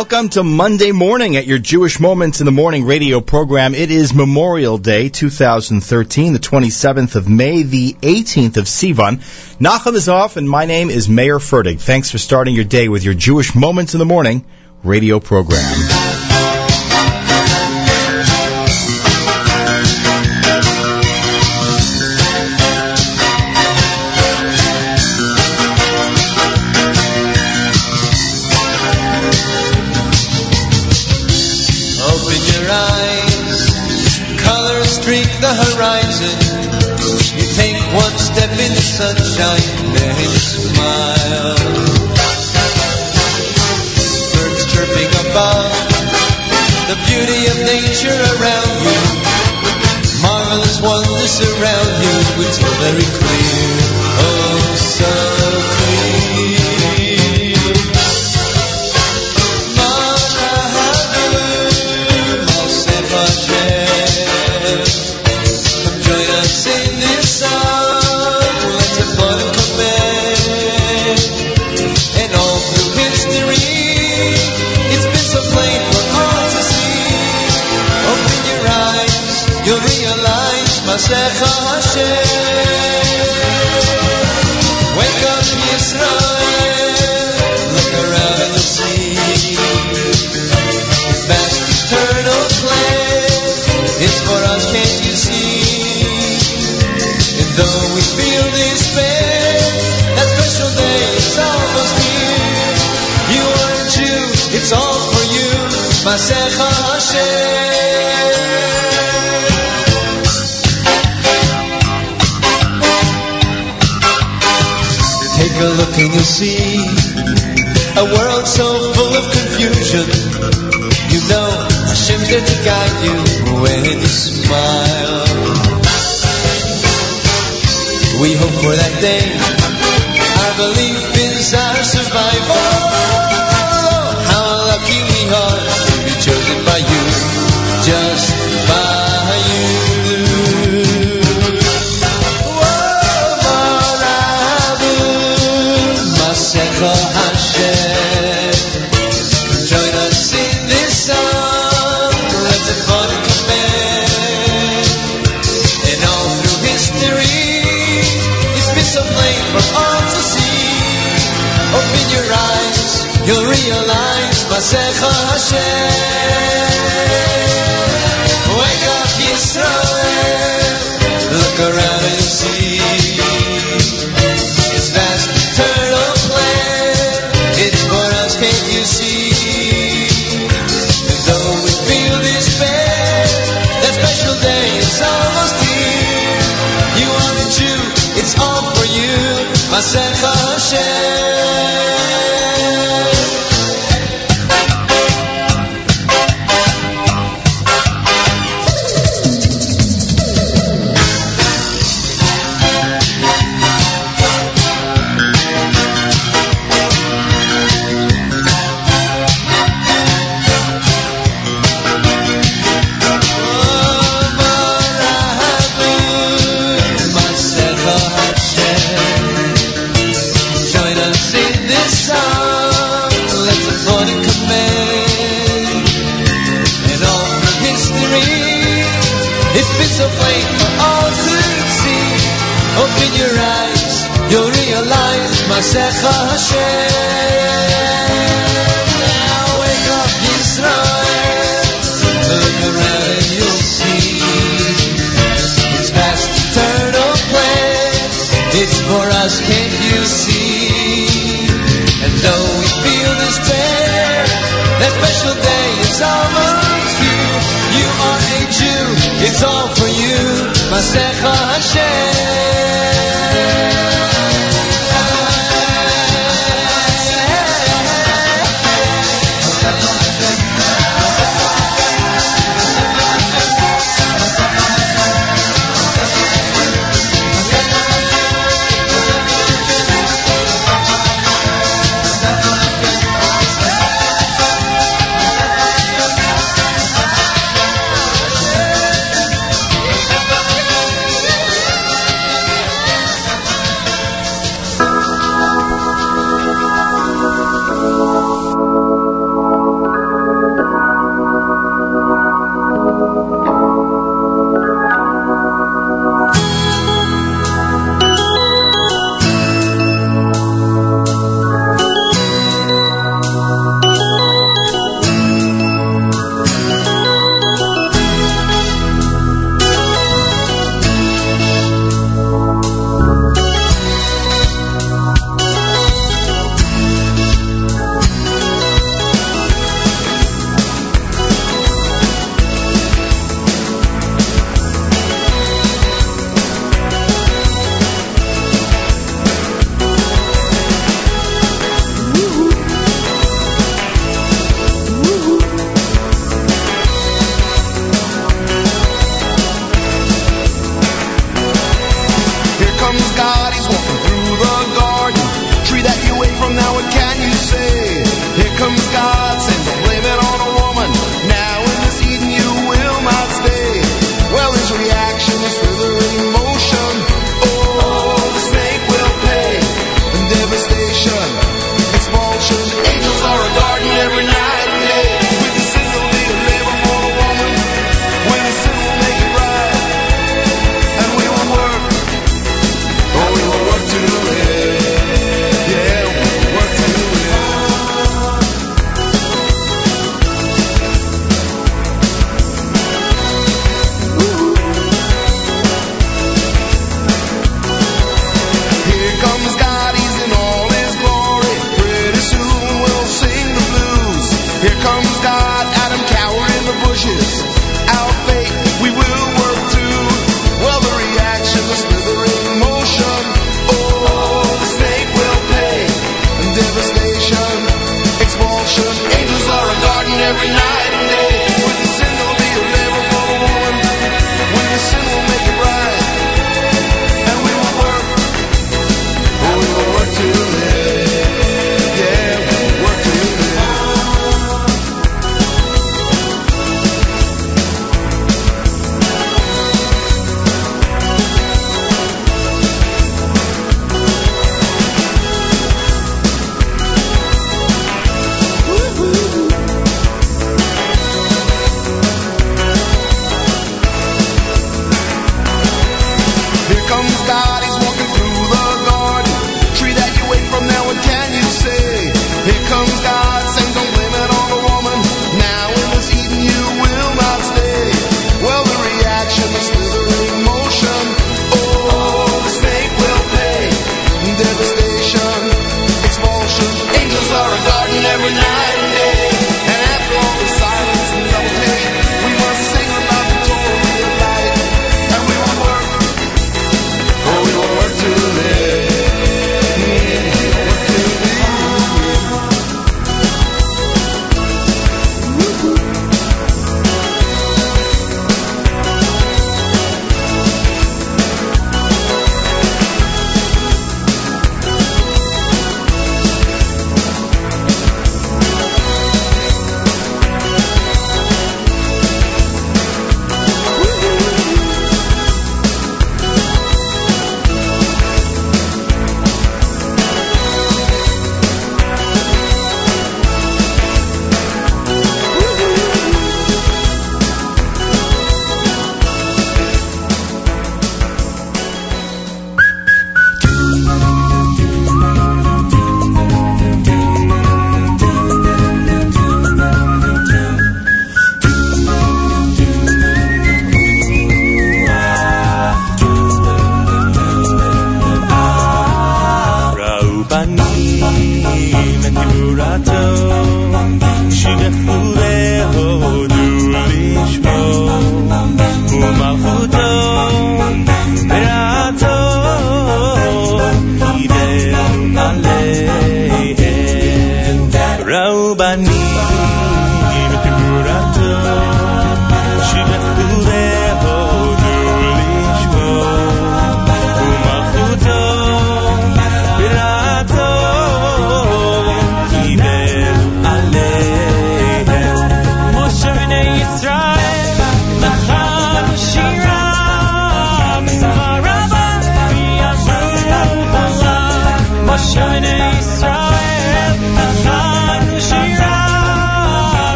Welcome to Monday morning at your Jewish Moments in the Morning radio program. It is Memorial Day 2013, the 27th of May, the 18th of Sivan. Nachum is off and my name is Mayer Fertig. Thanks for starting your day with your Jewish Moments in the Morning radio program. time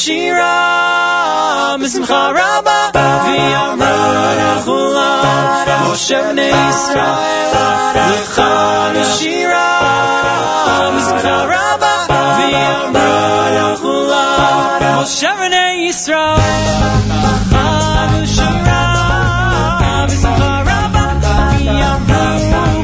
shira B'simcha rabba. Bavi amran Moshe b'nei Yisrael. L'cha nashira B'simcha rabba. Moshe b'nei Yisrael. Rabba.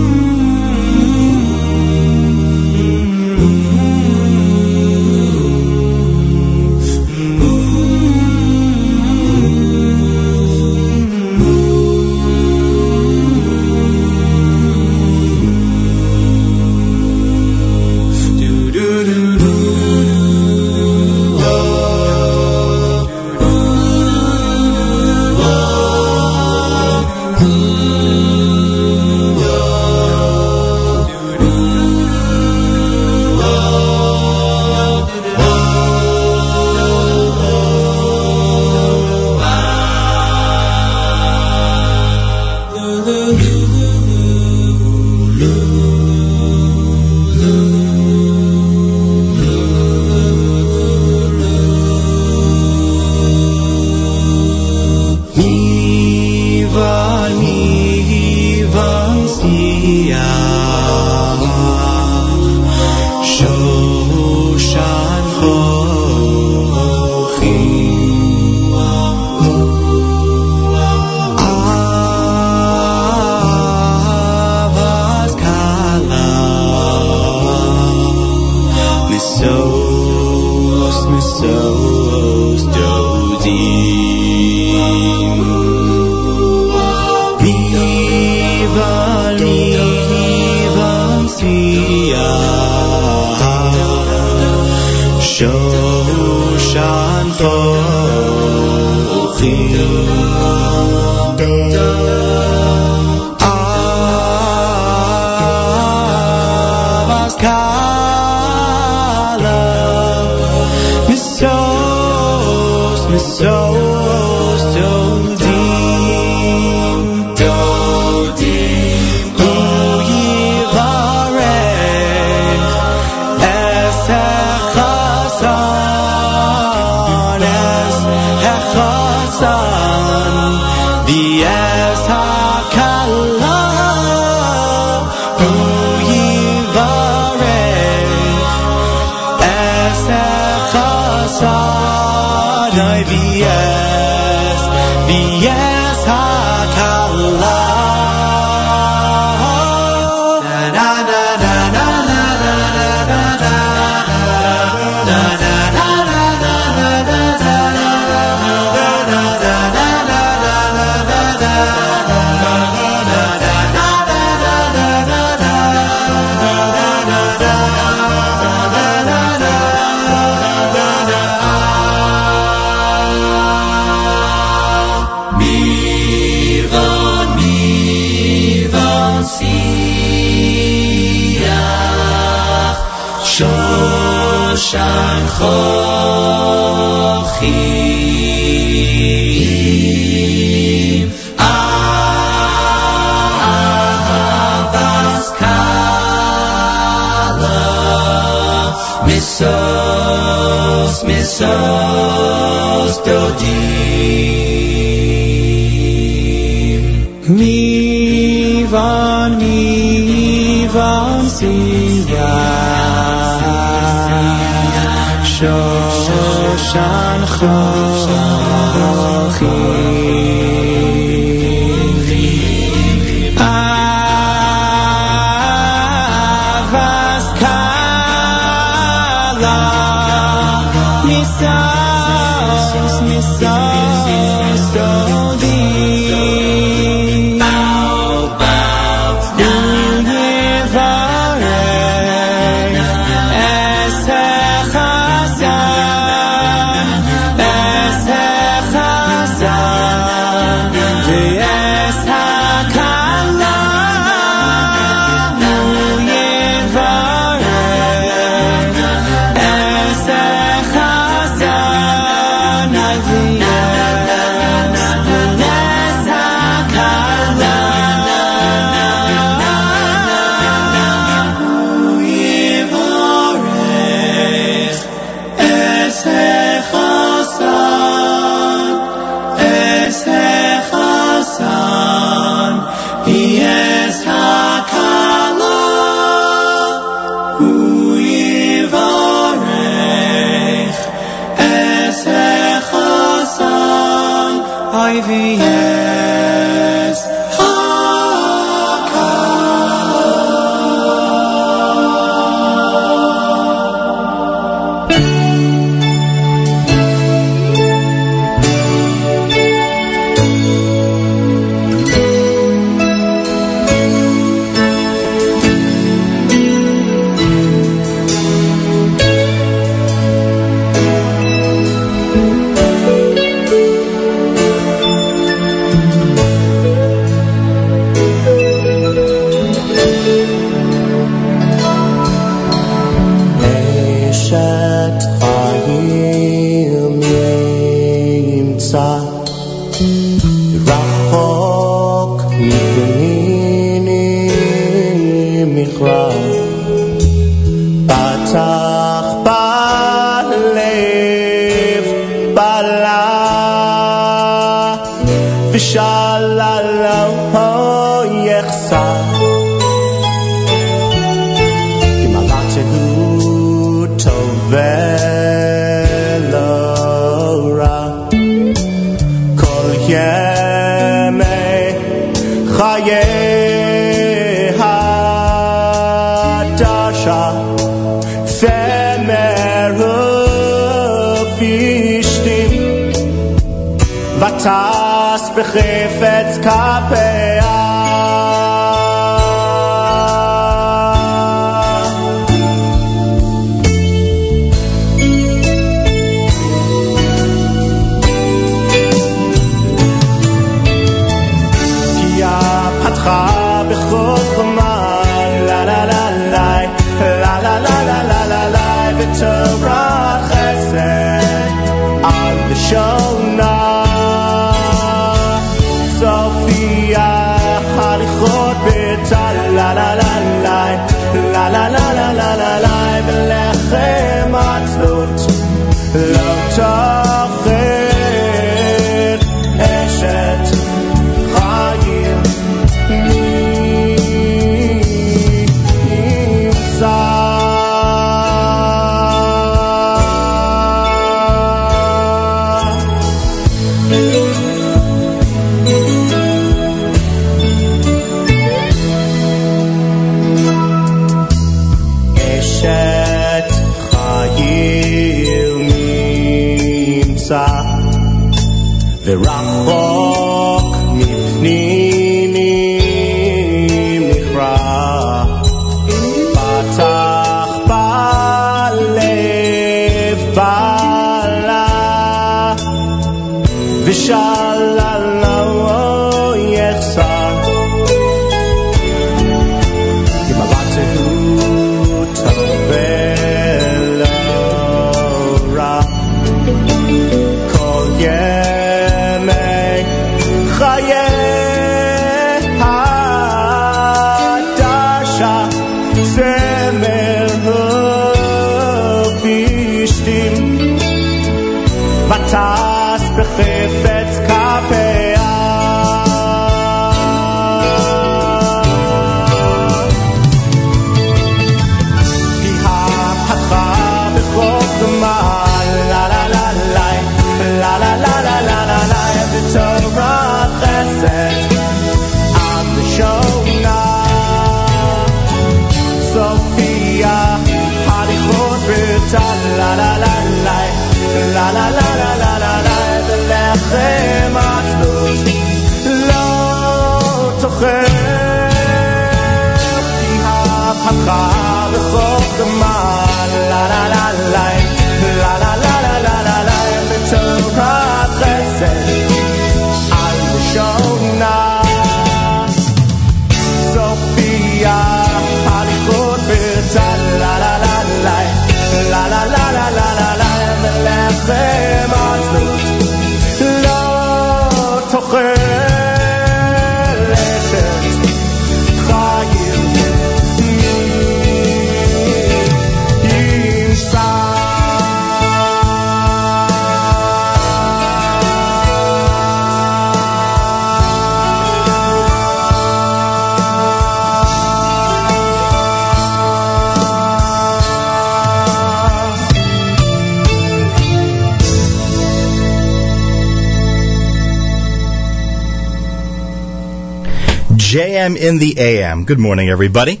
JM in the AM. Good morning, everybody.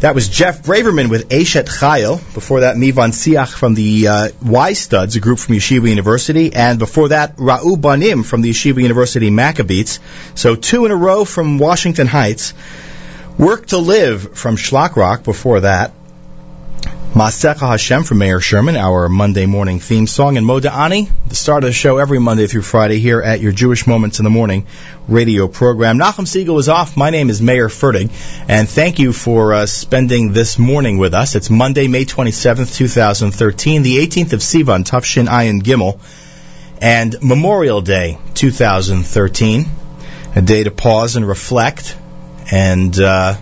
That was Jeff Braverman with Eshet Chayil. Before that, Mivan Siach from the uh, Y Studs, a group from Yeshiva University. And before that, Ra'u Banim from the Yeshiva University Maccabees. So two in a row from Washington Heights. Work to Live from Shlock Rock before that. Masecha Hashem from Mayor Sherman, our Monday morning theme song, and Moda Ani, the start of the show every Monday through Friday here at your Jewish Moments in the Morning radio program. Nachum Segal is off. My name is Mayer Fertig, and thank you for uh, spending this morning with us. It's Monday, May 27th, 2013, the 18th of Sivan, Tufshin Ayin Gimel, and Memorial Day 2013, a day to pause and reflect and uh,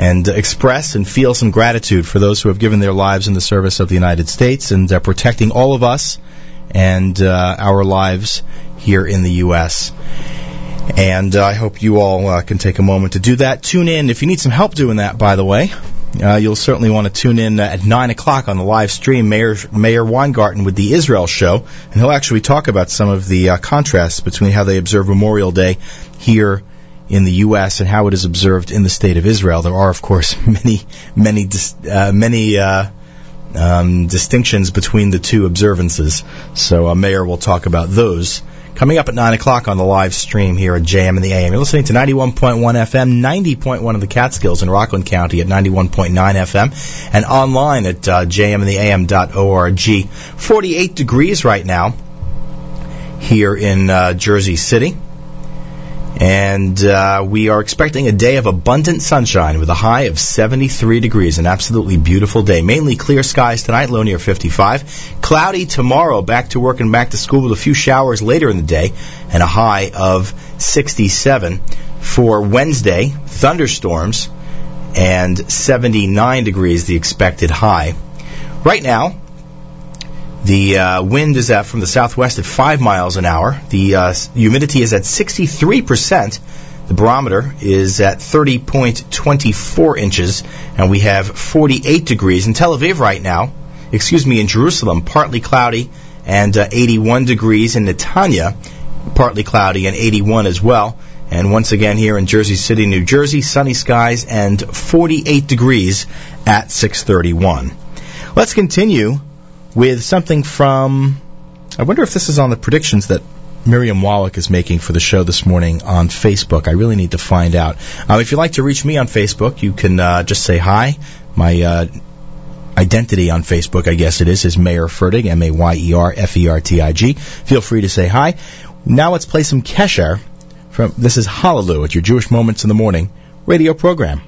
and express and feel some gratitude for those who have given their lives in the service of the United States and uh, protecting all of us and uh, our lives here in the U.S. And uh, I hope you all uh, can take a moment to do that. Tune in if you need some help doing that. By the way, uh, you'll certainly want to tune in at nine o'clock on the live stream. Mayor Mayor Weingarten with the Israel show, and he'll actually talk about some of the uh, contrasts between how they observe Memorial Day here in the U.S. and how it is observed in the state of Israel. There are, of course, many, many, uh, many uh, um, distinctions between the two observances. So, uh, Mayor will talk about those Coming up at 9 o'clock on the live stream here at JM and the AM. You're listening to 91.1 FM, 90.1 of the Catskills in Rockland County at 91.9 FM, and online at uh, jmandtheam.org. 48 degrees right now here in uh, Jersey City. And uh, we are expecting a day of abundant sunshine with a high of 73 degrees. An absolutely beautiful day. Mainly clear skies tonight, low near 55. Cloudy tomorrow, back to work and back to school with a few showers later in the day, and a high of 67. For Wednesday, thunderstorms and 79 degrees, the expected high. Right now, the uh, wind is at from the southwest at 5 miles an hour. The uh, humidity is at 63%. The barometer is at 30.24 inches, and we have 48 degrees. In Tel Aviv right now, excuse me, in Jerusalem, partly cloudy and uh, 81 degrees. In Netanya, partly cloudy and 81 as well. And once again here in Jersey City, New Jersey, sunny skies and 48 degrees at 631. Let's continue with something from. I wonder if this is on the predictions that Miriam Wallach is making for the show this morning on Facebook. I really need to find out. Um, if you'd like to reach me on Facebook, you can uh, just say hi. My uh, identity on Facebook, I guess it is, is Mayer Fertig, M A Y E R F E R T I G. Feel free to say hi. Now let's play some Kesher from. This is Hallelujah at your Jewish Moments in the Morning radio program.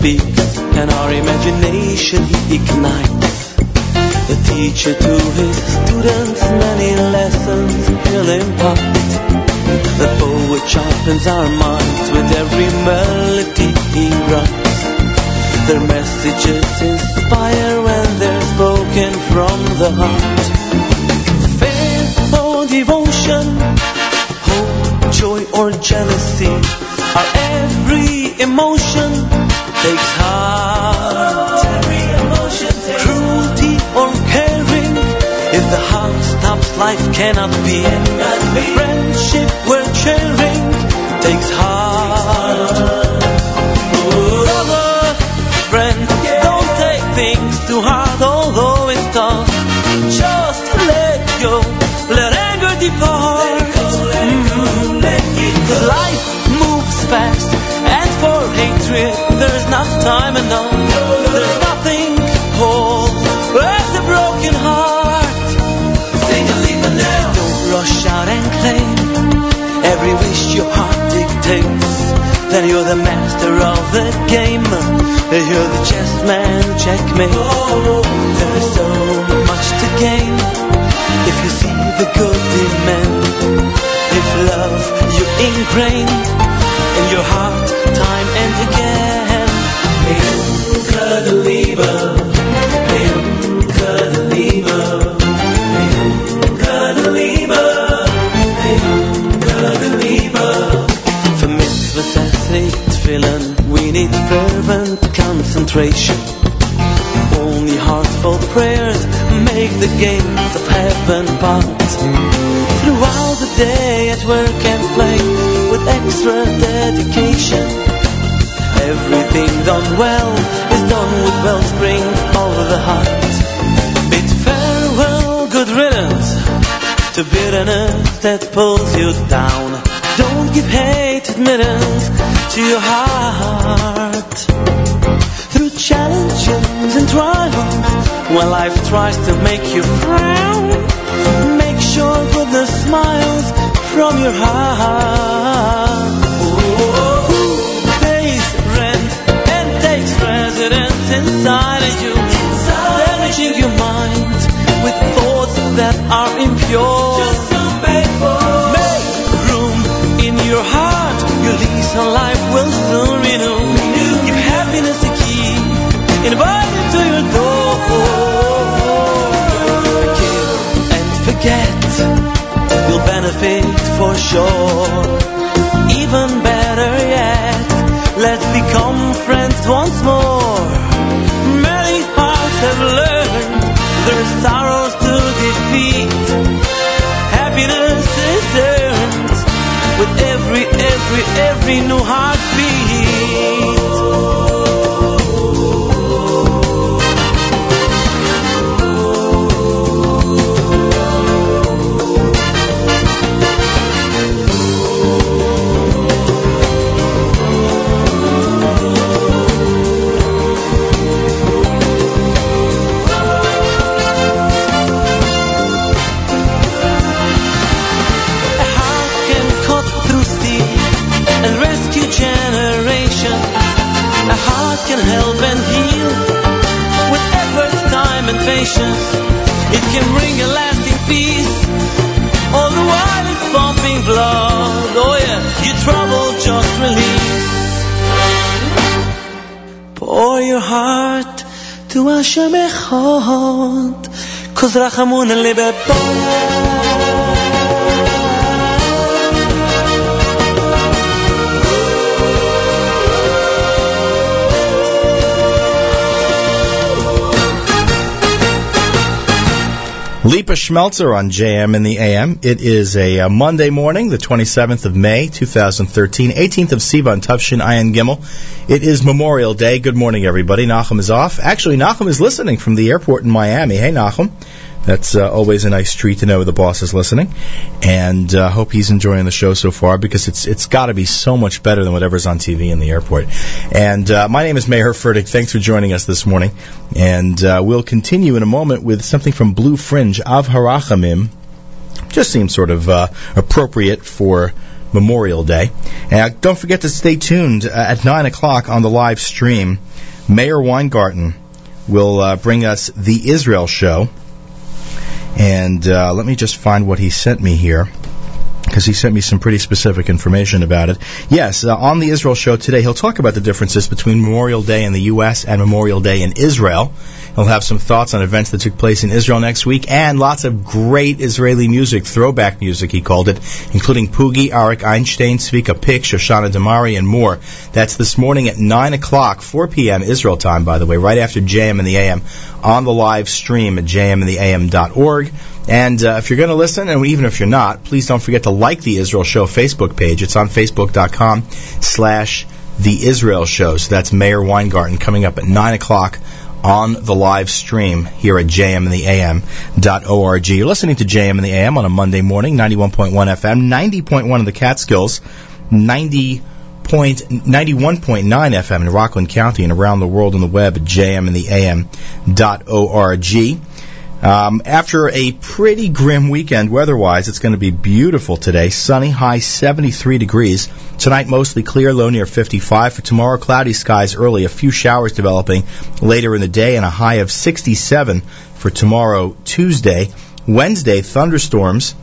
Speaks, and our imagination he ignites. The teacher to his students many lessons he'll impart. The poet sharpens our minds with every melody he writes. Their messages inspire when they're spoken from the heart. Faith or devotion, hope, joy or jealousy, our every emotion takes heart. Cruelty or caring, if the heart stops, life cannot be. Friendship we're sharing every wish your heart dictates. Then you're the master of the game. You're the chess man, checkmate. There is so much to gain if you see the good in men. If love you ingrained in your heart time and again. Eeuwige fervent concentration. Only heartfelt prayers make the gates of heaven part. Throughout the day at work and play with extra dedication. Everything done well is done with wellspring of the heart. Bid farewell, good riddance to bitterness that pulls you down. Don't give hate admittance to your heart. Through challenges and trials, when life tries to make you frown, make sure put the smiles from your heart. Rent and takes residence inside of you, damaging your mind with thoughts that are impure. Lease on life will soon renew. Give happiness a key, invite it to your door. Give and forget, you'll benefit for sure. Even better yet, let's become friends once more. Many hearts have learned their sorrows to defeat. Happiness is earned with every, every, every new heartbeat. nation. It can bring a lasting peace. All the while it's pumping blood. Oh yeah, your trouble just release. Pour your heart to Hashem Echad. Cause Rachamun and Libet Lipa Schmelzer on JM in the AM. It is a, uh Monday morning, the 27th of May, 2013, 18th of Sivan, Tufshin Ayan Gimel. It is Memorial Day. Good morning, everybody. Nachum is off. Actually, Nachum is listening from the airport in Miami. Hey, Nachum. That's uh, always a nice treat to know the boss is listening, and uh, hope he's enjoying the show so far because it's it's got to be so much better than whatever's on TV in the airport. And uh, my name is Mayer Fertig. Thanks for joining us this morning, and uh, we'll continue in a moment with something from Blue Fringe, Av Harachamim. Just seems sort of uh, appropriate for Memorial Day. And don't forget to stay tuned uh, at nine o'clock on the live stream. Mayor Weingarten will uh, bring us the Israel show. And uh, let me just find what he sent me here. Because he sent me some pretty specific information about it. Yes, uh, on the Israel show today, he'll talk about the differences between Memorial Day in the U.S. and Memorial Day in Israel. He'll have some thoughts on events that took place in Israel next week and lots of great Israeli music, throwback music, he called it, including Pugi, Arik Einstein, Svika Pick, Shoshana Damari, and more. That's this morning at 9 o'clock, 4 p.m. Israel time, by the way, right after JM in the AM on the live stream at jmintheam.org. And uh, if you're going to listen, and even if you're not, please don't forget to like the Israel Show Facebook page. It's on facebook.com slash the Israel Show. So that's Mayor Weingarten coming up at 9 o'clock on the live stream here at jmintheam.org. You're listening to JM in the AM on a Monday morning, 91.1 FM, 90.1 in the Catskills, 90 point, 91.9 FM in Rockland County and around the world on the web at jmintheam.org. Um, after a pretty grim weekend weather-wise, it's going to be beautiful today. Sunny, high 73 degrees. Tonight, mostly clear, low near 55. For tomorrow, cloudy skies early, a few showers developing later in the day, and a high of 67 for tomorrow, Tuesday. Wednesday, thunderstorms,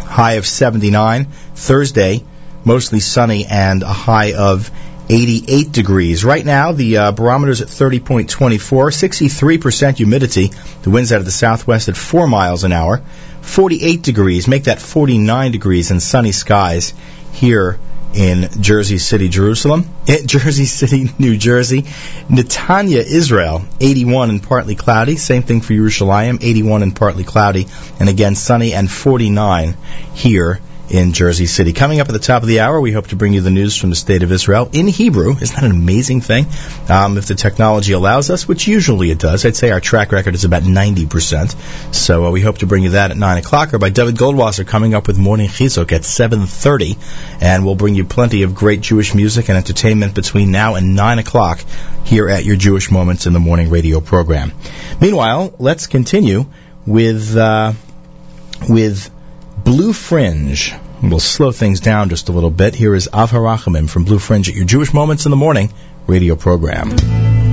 high of 79. Thursday, mostly sunny and a high of 88 degrees. Right now, the uh, barometer's at 30.24, 63% humidity. The wind's out of the southwest at 4 miles an hour. 48 degrees, make that 49 degrees and sunny skies here in Jersey City, Jerusalem. In Jersey City, New Jersey. Netanya, Israel, 81 and partly cloudy. Same thing for Yerushalayim, 81 and partly cloudy. And again, sunny and 49 here in Jersey City. Coming up at the top of the hour, we hope to bring you the news from the state of Israel in Hebrew. Isn't that an amazing thing? Um, if the technology allows us, which usually it does, I'd say our track record is about 90%. So uh, we hope to bring you that at 9 o'clock. Or by David Goldwasser coming up with Morning Chizuk at 7.30. And we'll bring you plenty of great Jewish music and entertainment between now and 9 o'clock here at your Jewish Moments in the Morning radio program. Meanwhile, let's continue with, uh, with Blue Fringe. We'll slow things down just a little bit. Here is Avraham from Blue Fringe at your Jewish Moments in the Morning radio program.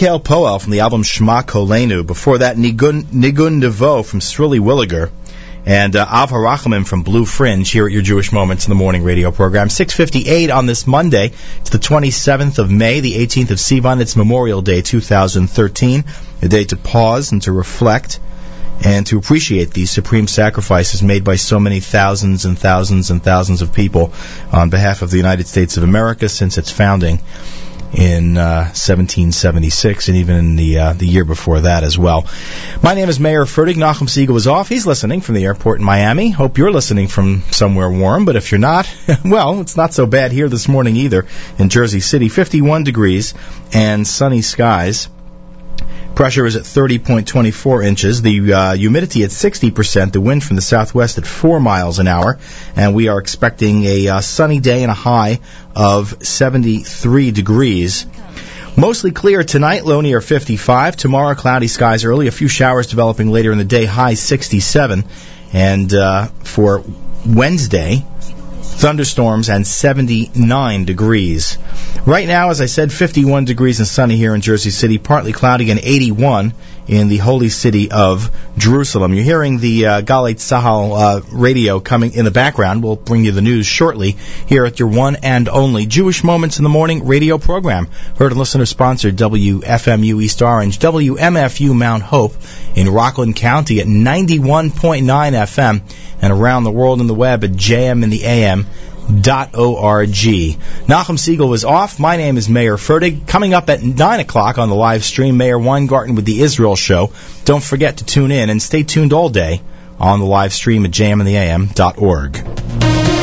Kikale Poel from the album Shema Kolenu. Before that, Nigun, Nigun Devo from Srully Williger. And uh, Av Harachamim from Blue Fringe here at your Jewish Moments in the Morning radio program. 658 on this Monday. It's the 27th of May, the 18th of Sivan. It's Memorial Day 2013. A day to pause and to reflect and to appreciate these supreme sacrifices made by so many thousands and thousands and thousands of people on behalf of the United States of America since its founding in uh, 1776 and even in the uh, the year before that as well. My name is Mayer Fertig. Nachum Segal was off. He's listening from the airport in Miami. Hope you're listening from somewhere warm, but if you're not, well, it's not so bad here this morning either in Jersey City. 51 degrees and sunny skies. Pressure is at 30.24 inches. The uh, humidity at 60%. The wind from the southwest at 4 miles an hour. And we are expecting a uh, sunny day and a high of 73 degrees. Mostly clear tonight, low near 55. Tomorrow, cloudy skies early. A few showers developing later in the day, high 67. And uh, for Wednesday, thunderstorms and 79 degrees. Right now, as I said, 51 degrees and sunny here in Jersey City, partly cloudy and 81 in the holy city of Jerusalem. You're hearing the uh, Galei Tzahal uh, radio coming in the background. We'll bring you the news shortly here at your one and only Jewish Moments in the Morning radio program. Heard and listener sponsored WFMU East Orange, WMFU Mount Hope in Rockland County at 91.9 FM and around the world on the web at jmintheam.org. Nachum Segal was off. My name is Mayer Fertig. Coming up at 9 o'clock on the live stream, Mayor Weingarten with the Israel Show. Don't forget to tune in and stay tuned all day on the live stream at jmintheam.org.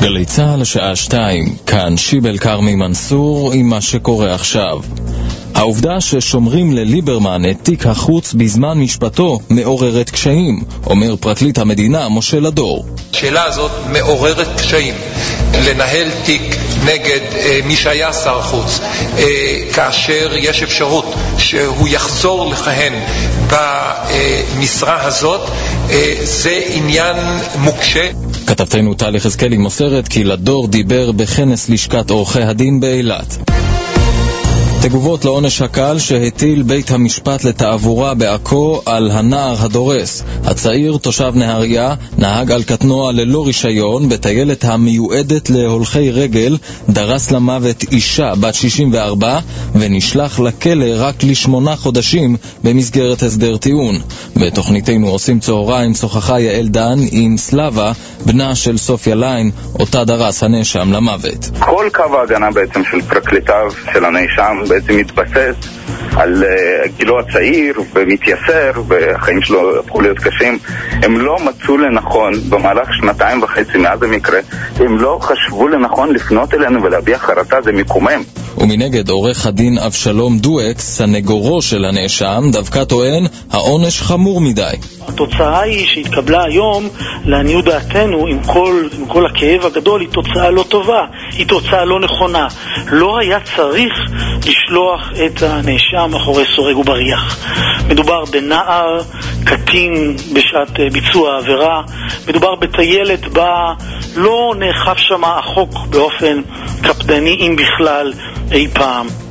גלי צה"ל, שעה שתיים, כאן שיבל כרמי מנסור עם מה שקורה עכשיו. העובדה ששומרים לליברמן את תיק החוץ בזמן משפטו מעוררת קשיים, אומר פרקליט המדינה משה לדור. השאלה הזאת מעוררת קשיים. לנהל תיק נגד אה, מי שהיה שר חוץ, אה, כאשר יש אפשרות שהוא יחזור לכהן במשרה הזאת, אה, זה עניין מוקשה. כתבתנו טל יחזקאלי מוסרת כי לדור דיבר בכנס לשכת עורכי הדין באילת. תגובות לעונש הקל שהטיל בית המשפט לתעבורה בעכו על הנער הדורס. הצעיר, תושב נהריה, נהג על קטנוע ללא רישיון בטיילת המיועדת להולכי רגל, דרס למוות אישה בת 64 ונשלח לכלא רק לשמונה חודשים במסגרת הסדר טיעון. בתוכניתנו עושים צהריים שוחחה יעל דן עם סלאבה, בנה של סופיה ליין, אותה דרס הנאשם למוות. כל קו ההגנה בעצם של פרקליטיו של הנאשם בעצם מתבסס על גילו הצעיר ומתייסר והחיים שלו הפכו להיות קשים. הם לא מצאו לנכון במהלך שנתיים וחצי מאז המקרה, הם לא חשבו לנכון לפנות אלינו ולהביע חרטה, זה מקומם. ומנגד עורך הדין אבשלום דואק, סנגורו של הנאשם, דווקא טוען, העונש חמור מדי. התוצאה היא שהתקבלה היום, לעניות דעתנו, עם כל, עם כל הכאב הגדול, היא תוצאה לא טובה, היא תוצאה לא נכונה. לא היה צריך לשלוח את הנאשם מאחורי סורג ובריח. מדובר בנער, קטין בשעת אה, ביצוע העבירה, מדובר בטיילת בה לא נאכף שם החוק באופן קפדני, אם בכלל, אי פעם.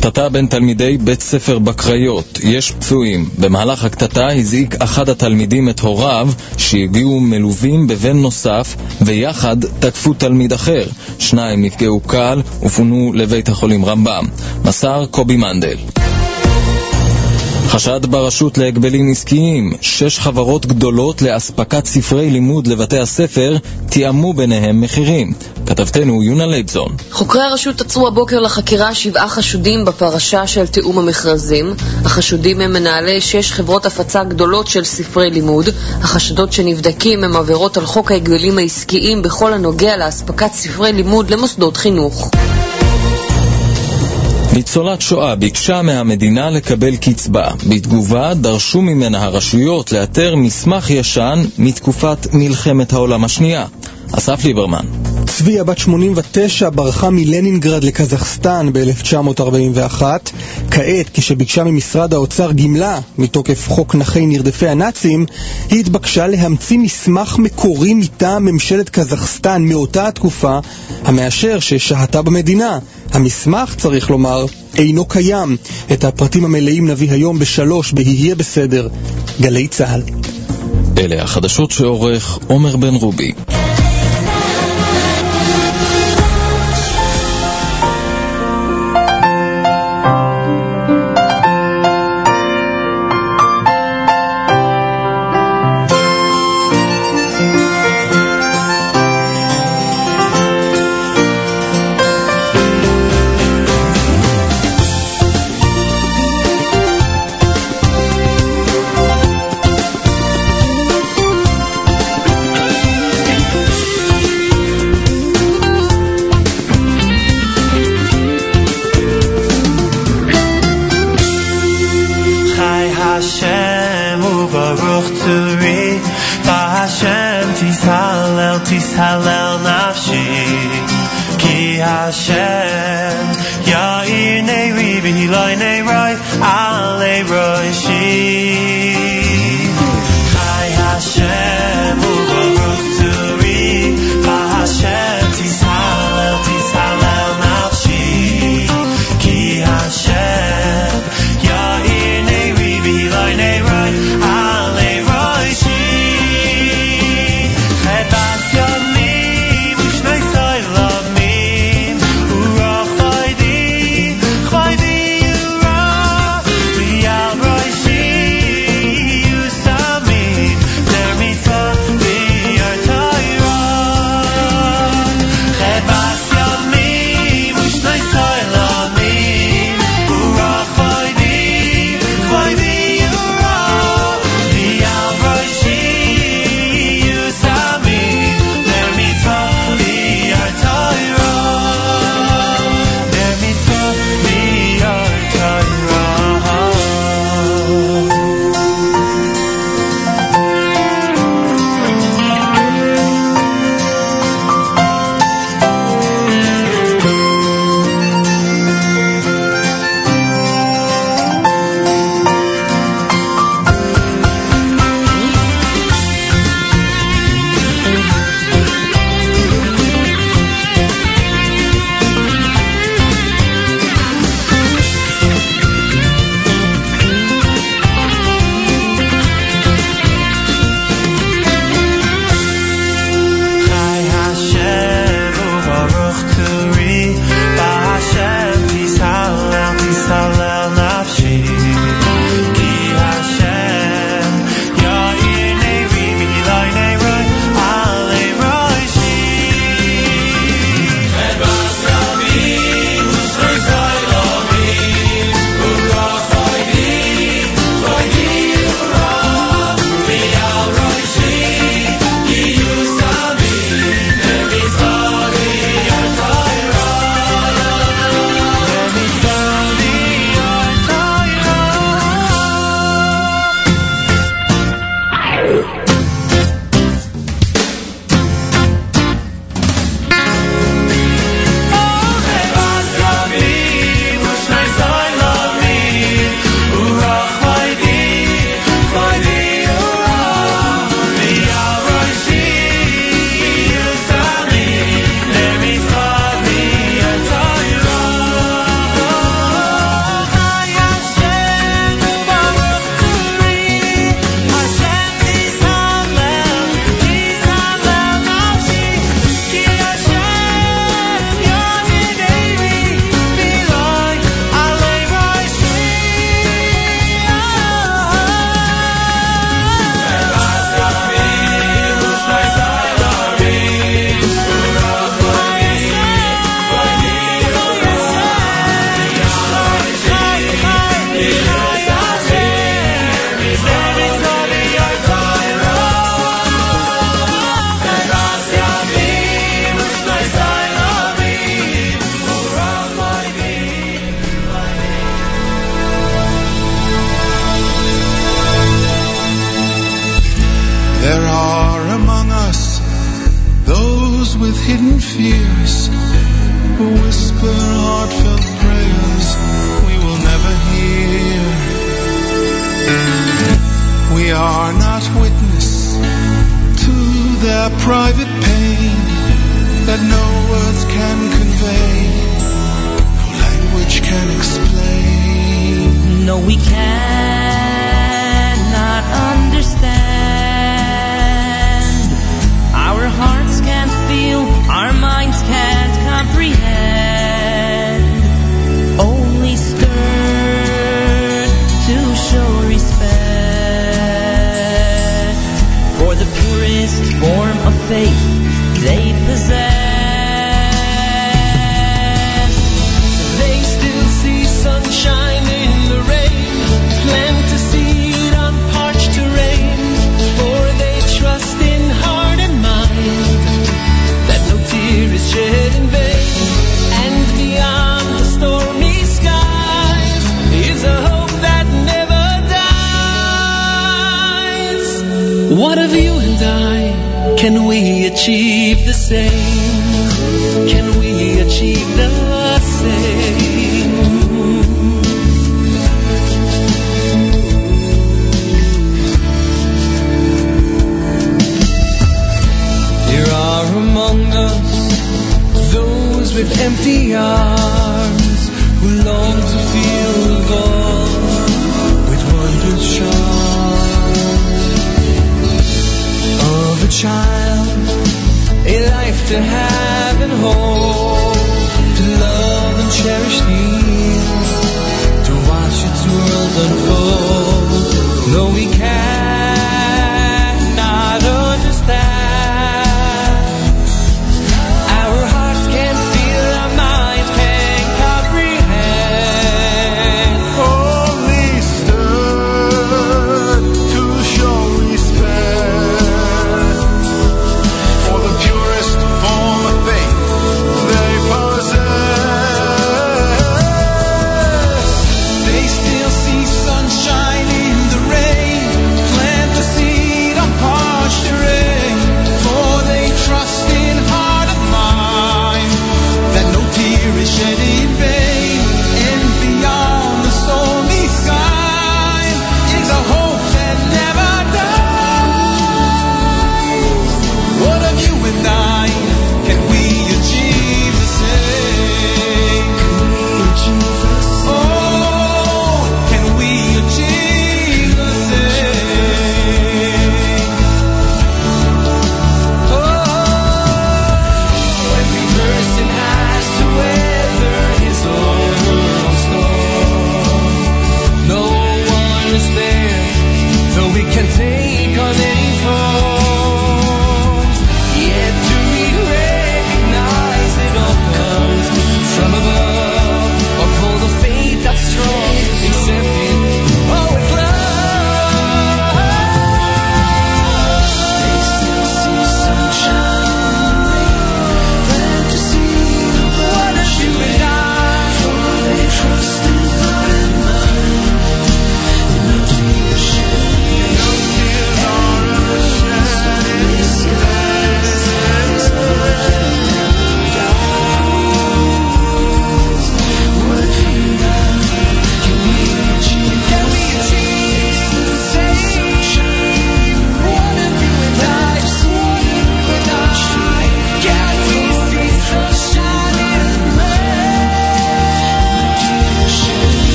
קטטה בין תלמידי בית ספר בקריות, יש פצועים. במהלך הקטטה הזעיק אחד התלמידים את הוריו, שהגיעו מלווים בבן נוסף, ויחד תקפו תלמיד אחר. שניים נפגעו קל ופונו לבית החולים רמב"ם. מסר קובי מנדל. חשד ברשות להגבלים עסקיים, שש חברות גדולות לאספקת ספרי לימוד לבתי הספר תיאמו ביניהם מחירים. כתבתנו יונה לייבזון. חוקרי הרשות עצרו הבוקר לחקירה שבעה חשודים בפרשה של תיאום המכרזים. החשודים הם מנהלי שש חברות הפצה גדולות של ספרי לימוד. החשדות שנבדקים הם עבירות על חוק ההגבלים העסקיים בכל הנוגע לאספקת ספרי לימוד למוסדות חינוך. ניצולת שואה ביקשה מהמדינה לקבל קצבה. בתגובה דרשו ממנה הרשויות לאתר מסמך ישן מתקופת מלחמת העולם השנייה. אסף ליברמן. צביה בת 89 ברחה מלנינגרד לקזחסטן ב-1941. כעת, כשביקשה ממשרד האוצר גמלה מתוקף חוק נכי נרדפי הנאצים, היא התבקשה להמציא מסמך מקורי מטעם ממשלת קזחסטן מאותה התקופה, המאשר ששהתה במדינה. המסמך, צריך לומר, אינו קיים. את הפרטים המלאים נביא היום בשלוש ב"יהיה בסדר". גלי צה"ל. אלה החדשות שעורך עומר בן רובי.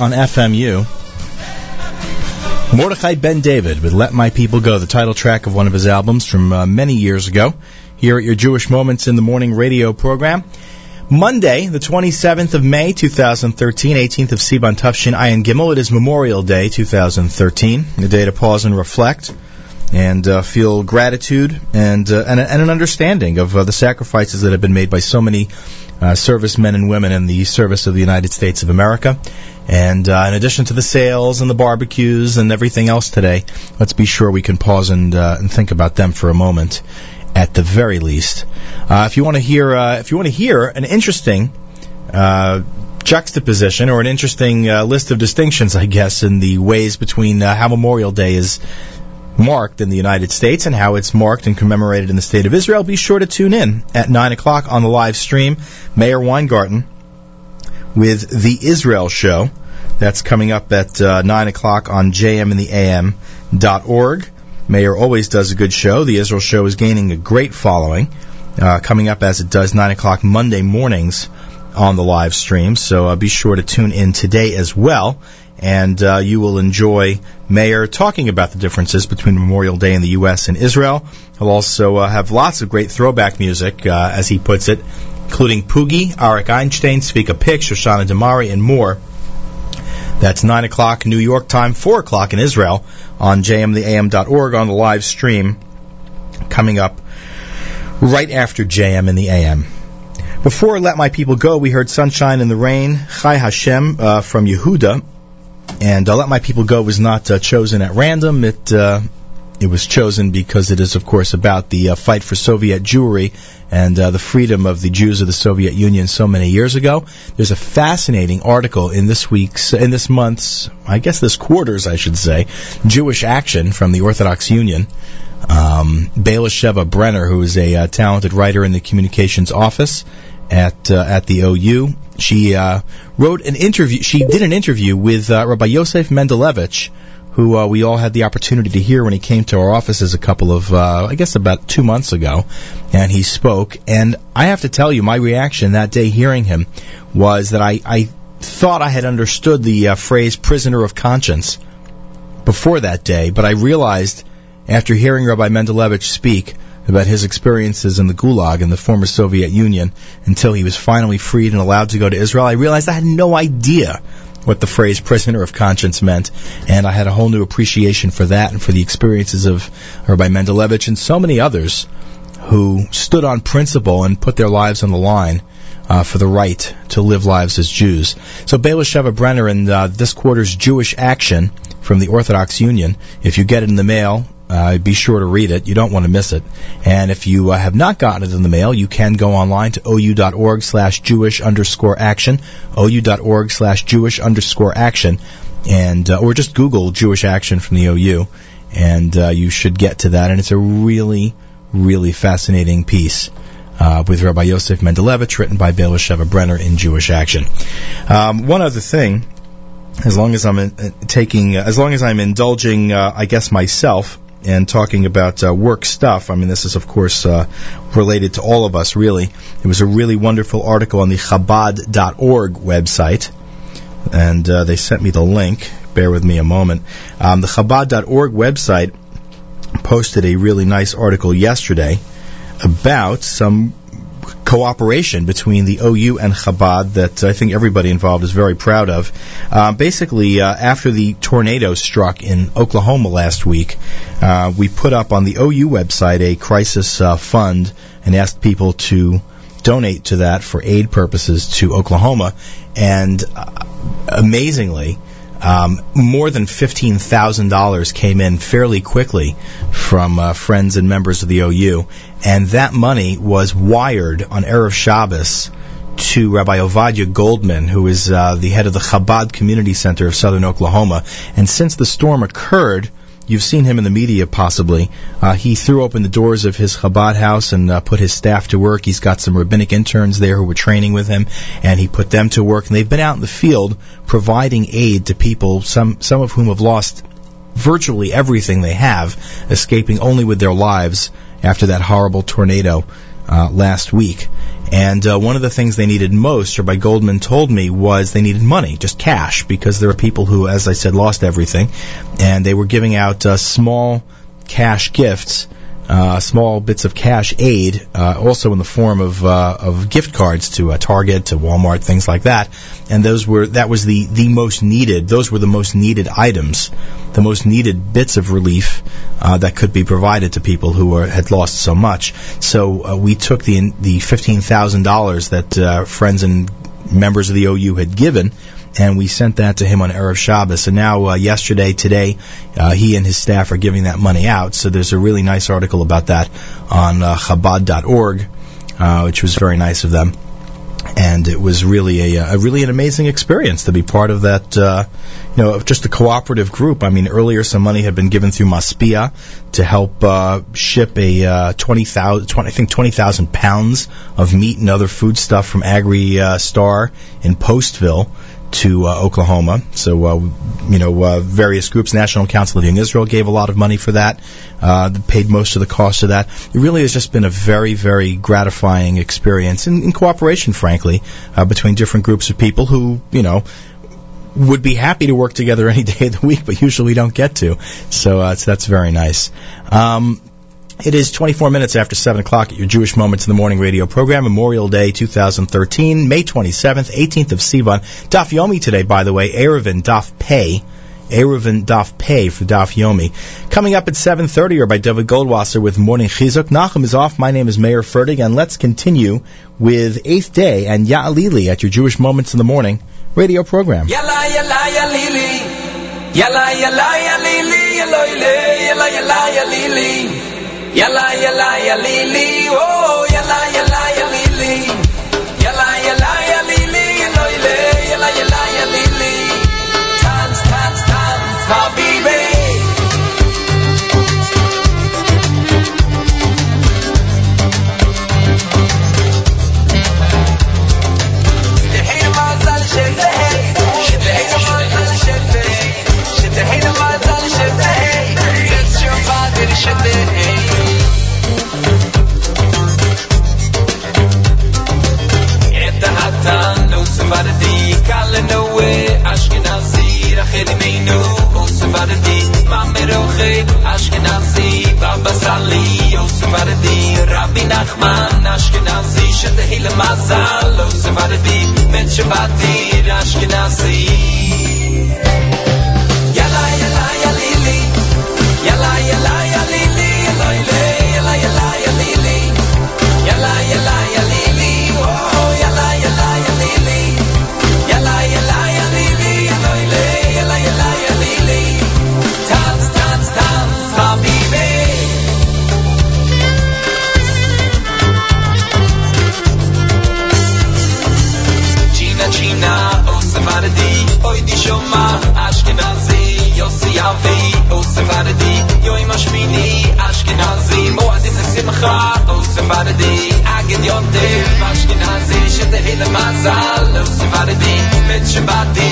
On FMU. Mordechai Ben David with Let My People Go, the title track of one of his albums from uh, many years ago, here at your Jewish Moments in the Morning radio program. Monday, the 27th of May, 2013, 18th of Sivan Tufshin Ayin Gimel. It is Memorial Day, 2013, a day to pause and reflect and uh, feel gratitude and, uh, and, and an understanding of uh, the sacrifices that have been made by so many uh, servicemen and women in the service of the United States of America. And uh, in addition to the sales and the barbecues and everything else today, let's be sure we can pause and, uh, and think about them for a moment, at the very least. Uh, if you want to hear, uh, if you want to hear an interesting uh, juxtaposition or an interesting uh, list of distinctions, I guess, in the ways between how Memorial Day is marked in the United States and how it's marked and commemorated in the state of Israel, be sure to tune in at 9 o'clock on the live stream. Mayor Weingarten with The Israel Show. That's coming up at uh, 9 o'clock on jmintheam.org. Mayor always does a good show. The Israel Show is gaining a great following, uh, coming up as it does 9 o'clock Monday mornings on the live stream. So uh, be sure to tune in today as well. And uh, you will enjoy Mayor talking about the differences between Memorial Day in the U.S. and Israel. He'll also uh, have lots of great throwback music, uh, as he puts it, including Poogie, Arik Einstein, Svika Pick, Shoshana Damari, and more. That's 9 o'clock New York time, 4 o'clock in Israel on jmtheam.org on the live stream coming up right after JM in the AM. Before Let My People Go, we heard Sunshine in the Rain, Chai Hashem uh, from Yehuda, and uh, Let My People Go was not uh, chosen at random. It uh, it was chosen because it is, of course, about the uh, fight for Soviet Jewry and uh, the freedom of the Jews of the Soviet Union so many years ago. There's a fascinating article in this week's, in this month's, I guess this quarter's, I should say, Jewish Action from the Orthodox Union. Um, Sheva Brenner, who is a uh, talented writer in the communications office at uh, at the OU, she uh, wrote an interview. She did an interview with uh, Rabbi Yosef Mendelevich, who uh, we all had the opportunity to hear when he came to our offices a couple of, uh, I guess, about two months ago, and he spoke. And I have to tell you, my reaction that day hearing him was that I, I thought I had understood the uh, phrase "prisoner of conscience" before that day, but I realized after hearing Rabbi Mendelevich speak about his experiences in the Gulag in the former Soviet Union until he was finally freed and allowed to go to Israel, I realized I had no idea what the phrase prisoner of conscience meant, and I had a whole new appreciation for that and for the experiences of Rabbi Mendelevich and so many others who stood on principle and put their lives on the line uh, for the right to live lives as Jews. So Bayla Sheva Brenner in uh, this quarter's Jewish Action from the Orthodox Union, if you get it in the mail, uh, be sure to read it. You don't want to miss it. And if you uh, have not gotten it in the mail, you can go online to ou.org slash Jewish underscore action, ou.org slash Jewish underscore action, and uh, or just Google Jewish Action from the OU, and uh, you should get to that. And it's a really, really fascinating piece. Uh, with Rabbi Yosef Mendelevich, written by Bayla Sheva Brenner in Jewish Action. Um, one other thing, as long as I'm in, uh, taking, as long as I'm indulging, uh, I guess myself and talking about uh, work stuff. I mean, this is of course uh, related to all of us. Really, it was a really wonderful article on the Chabad.org website, and uh, they sent me the link. Bear with me a moment. Um, the Chabad.org website posted a really nice article yesterday about some cooperation between the OU and Chabad that I think everybody involved is very proud of. Uh, basically, uh, after the tornado struck in Oklahoma last week, uh, we put up on the OU website a crisis uh, fund and asked people to donate to that for aid purposes to Oklahoma. And uh, amazingly, um, more than fifteen thousand dollars came in fairly quickly from uh, friends and members of the OU, and that money was wired on erev Shabbos to Rabbi Ovadia Goldman, who is uh, the head of the Chabad Community Center of Southern Oklahoma. And since the storm occurred, You've seen him in the media, possibly. Uh, he threw open the doors of his Chabad house and uh, put his staff to work. He's got some rabbinic interns there who were training with him, and he put them to work. And they've been out in the field providing aid to people, some some of whom have lost virtually everything they have, escaping only with their lives after that horrible tornado uh, last week. And uh, one of the things they needed most, Rabbi Goldman told me, was they needed money, just cash, because there are people who, as I said, lost everything, and they were giving out uh, small cash gifts. Uh, small bits of cash aid, uh, also in the form of uh, of gift cards to uh, Target, to Walmart, things like that. And those were that was the the most needed. Those were the most needed items, the most needed bits of relief uh, that could be provided to people who had lost so much. So uh, we took the the fifteen thousand dollars that friends and members of the OU had given, and we sent that to him on erev Shabbos. And now, uh, yesterday, today, uh, he and his staff are giving that money out. So there's a really nice article about that on uh, Chabad.org, uh, which was very nice of them. And it was really a, a really an amazing experience to be part of that. Uh, you know, just a cooperative group. I mean, earlier some money had been given through Masbia to help uh, ship a uh, 20,000, 20, I think 20,000 pounds of meat and other food stuff from Agri uh, Star in Postville to uh, Oklahoma. So, uh, you know, uh, various groups, National Council of Young Israel gave a lot of money for that, uh, paid most of the cost of that. It really has just been a very, very gratifying experience in, in cooperation, frankly, uh, between different groups of people who, you know, would be happy to work together any day of the week, but usually don't get to. So, uh, so that's very nice. Um, it is 24 minutes after 7 o'clock at your Jewish Moments in the Morning radio program, Memorial Day 2013, May 27th, 18th of Sivan. Daf Yomi today, by the way, Eruvin Daf Pei. Eruvin Daf Pei for Daf Yomi. Coming up at 7.30 Rabbi David Goldwasser with Morning Chizuk. Nachum is off. My name is Mayer Fertig, and let's continue with Eighth Day and Ya'alili at your Jewish Moments in the Morning radio program. Yalla, yalla, ya lili. Yalla yalla ya lili yalla yalla yalla ya lili Yalla yalla ya lili oh yalla yalla ya lili Yalla yalla ya lili yalla yalla yalla ya lili Tanz tanz tanz habibi ההתנו סבדתי, קלנואה אשכנזי, רחל אמנו סבדתי, ממרוחי אשכנזי, בבא סאלי סבדתי, רבי נחמן אשכנזי, שתהי למזל סבדתי, בן שבתי אשכנזי. יאללה Yoi Mashmini, Ashkenazi, Moadim Simcha, oh Savardi, Agid Yontem, Ashkenazi, Shetehil Mazal, oh Savardi, Mit Shabati,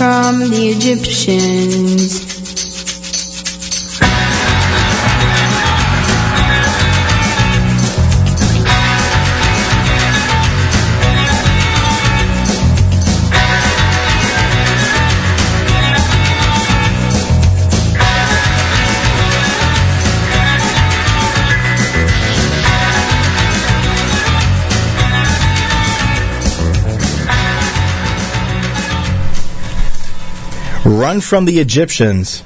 from the Egyptians. Run from the Egyptians.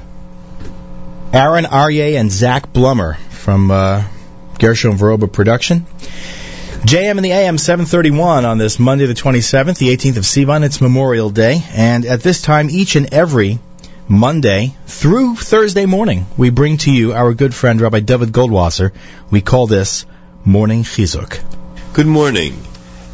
Aaron Aryeh and Zach Blummer from uh, Gershon Veroba Production. JM in the AM 731 on this Monday the 27th, the 18th of Sivan. It's Memorial Day, and at this time, each and every Monday through Thursday morning, we bring to you our good friend Rabbi David Goldwasser. We call this Morning Chizuk. Good morning.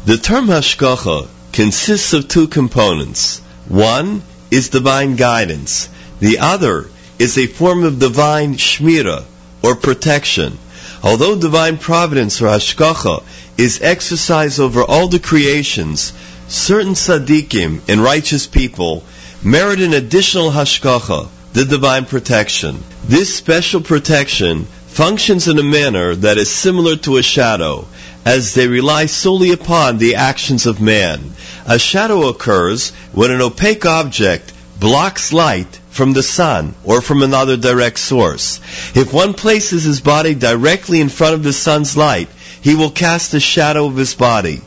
The term hashgacha consists of two components. One is divine guidance. The other is a form of divine shmira, or protection. Although divine providence or hashgacha is exercised over all the creations, certain tzaddikim and righteous people merit an additional hashgacha, the divine protection. This special protection functions in a manner that is similar to a shadow, as they rely solely upon the actions of man. A shadow occurs when an opaque object blocks light from the sun or from another direct source. If one places his body directly in front of the sun's light, he will cast a shadow of his body.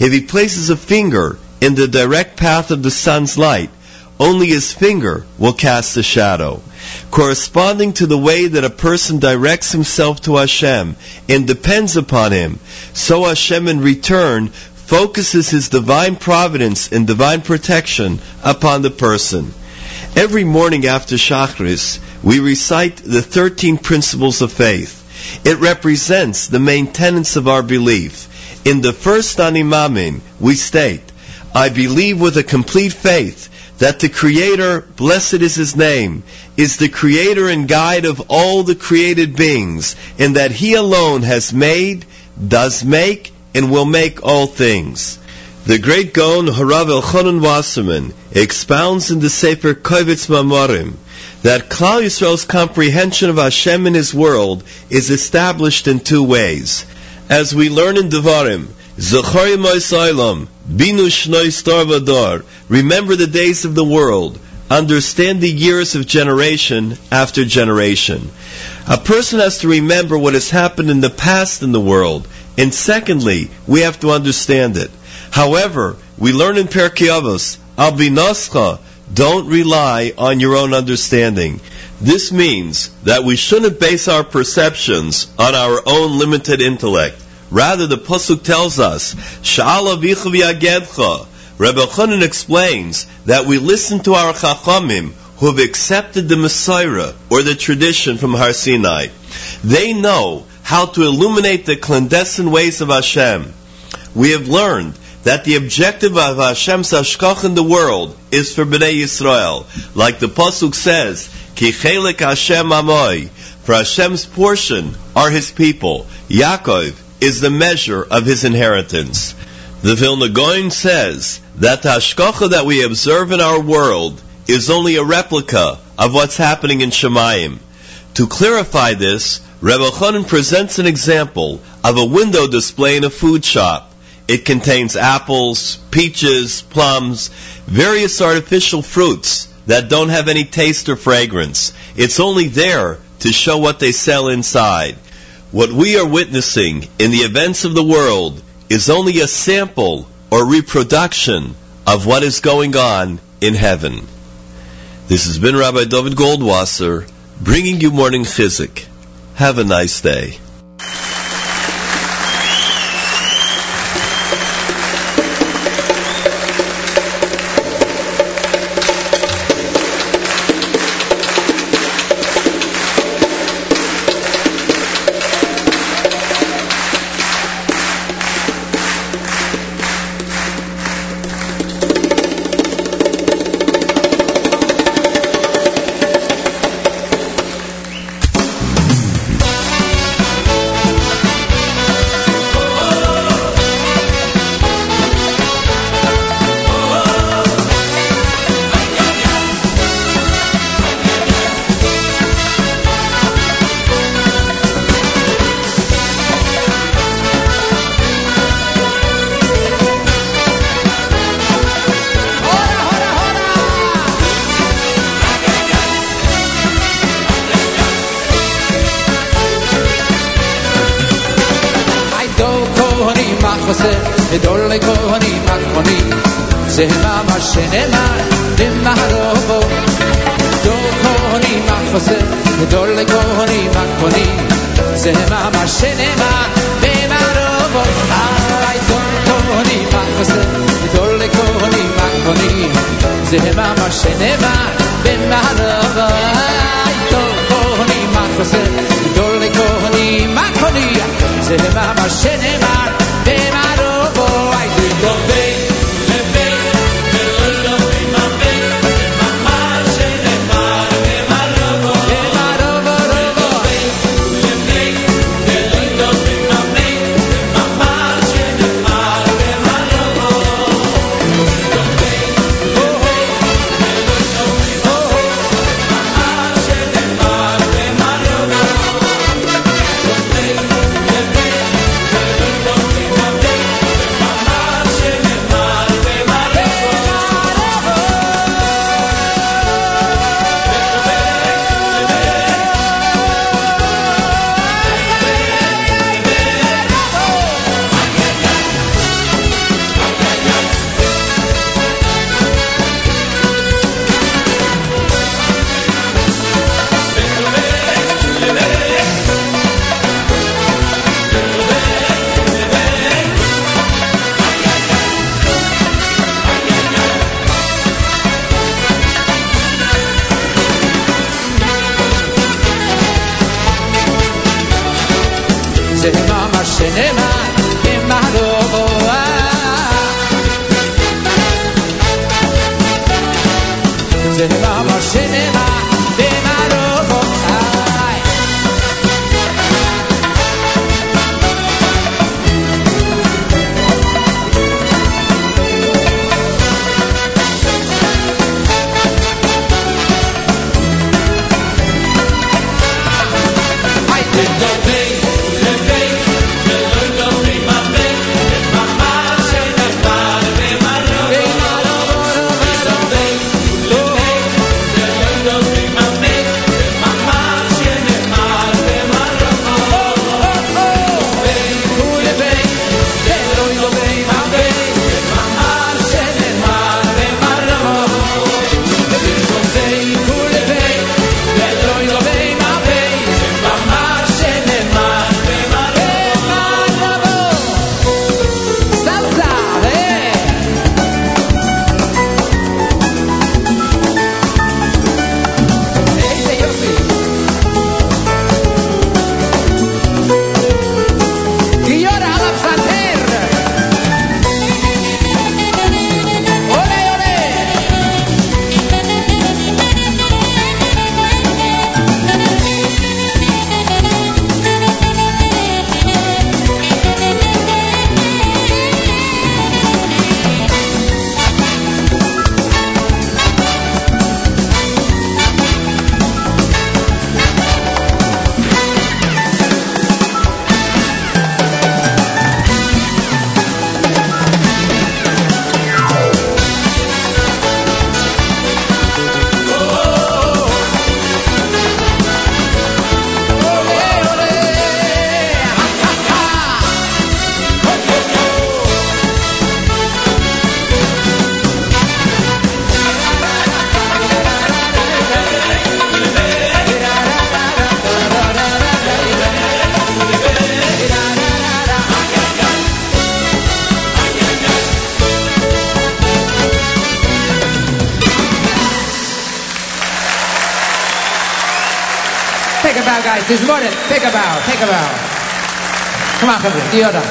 If he places a finger in the direct path of the sun's light, only his finger will cast a shadow. Corresponding to the way that a person directs himself to Hashem and depends upon Him, so Hashem in return focuses His divine providence and divine protection upon the person. Every morning after Shachris, we recite the 13 principles of faith. It represents the main tenets of our belief. In the first Ani Maamin, we state, I believe with a complete faith that the Creator, blessed is His name, is the Creator and guide of all the created beings, and that He alone has made, does make, and will make all things. The great Gaon Harav Elchanan Wasserman expounds in the Sefer Kovetz Maamarim that Klal Yisrael's comprehension of Hashem and His world is established in two ways. As we learn in Devarim, Zachari Moisailam, Binu Shnoi Starvador, remember the days of the world, understand the years of generation after generation. A person has to remember what has happened in the past in the world, and secondly, we have to understand it. However, we learn in Pirkei Avos, don't rely on your own understanding. This means that we shouldn't base our perceptions on our own limited intellect. Rather, the pasuk tells us, "Sha'al avicha v'yagedcha." Rebbe Chanan explains that we listen to our chachamim who have accepted the Mesorah or the tradition from Har Sinai. They know how to illuminate the clandestine ways of Hashem. We have learned that the objective of Hashem's hashgacha in the world is for Bnei Yisrael. Like the Pasuk says, Ki chelik Hashem amoy. For Hashem's portion are His people. Yaakov is the measure of His inheritance. The Vilna Gaon says that the hashgacha that we observe in our world is only a replica of what's happening in Shemayim. To clarify this, Rebbe Chanan presents an example of a window display in a food shop. It contains apples, peaches, plums, various artificial fruits that don't have any taste or fragrance. It's only there to show what they sell inside. What we are witnessing in the events of the world is only a sample or reproduction of what is going on in heaven. This has been Rabbi David Goldwasser bringing you morning chizuk. Have a nice day.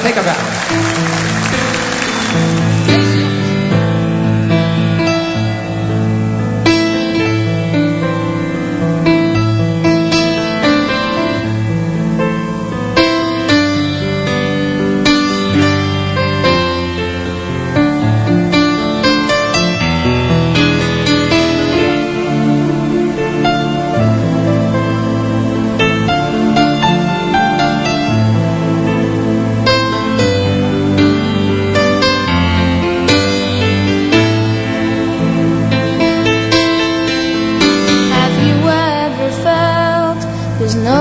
Take a.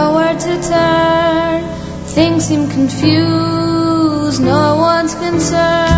nowhere to turn. Things seem confused, no one's concerned.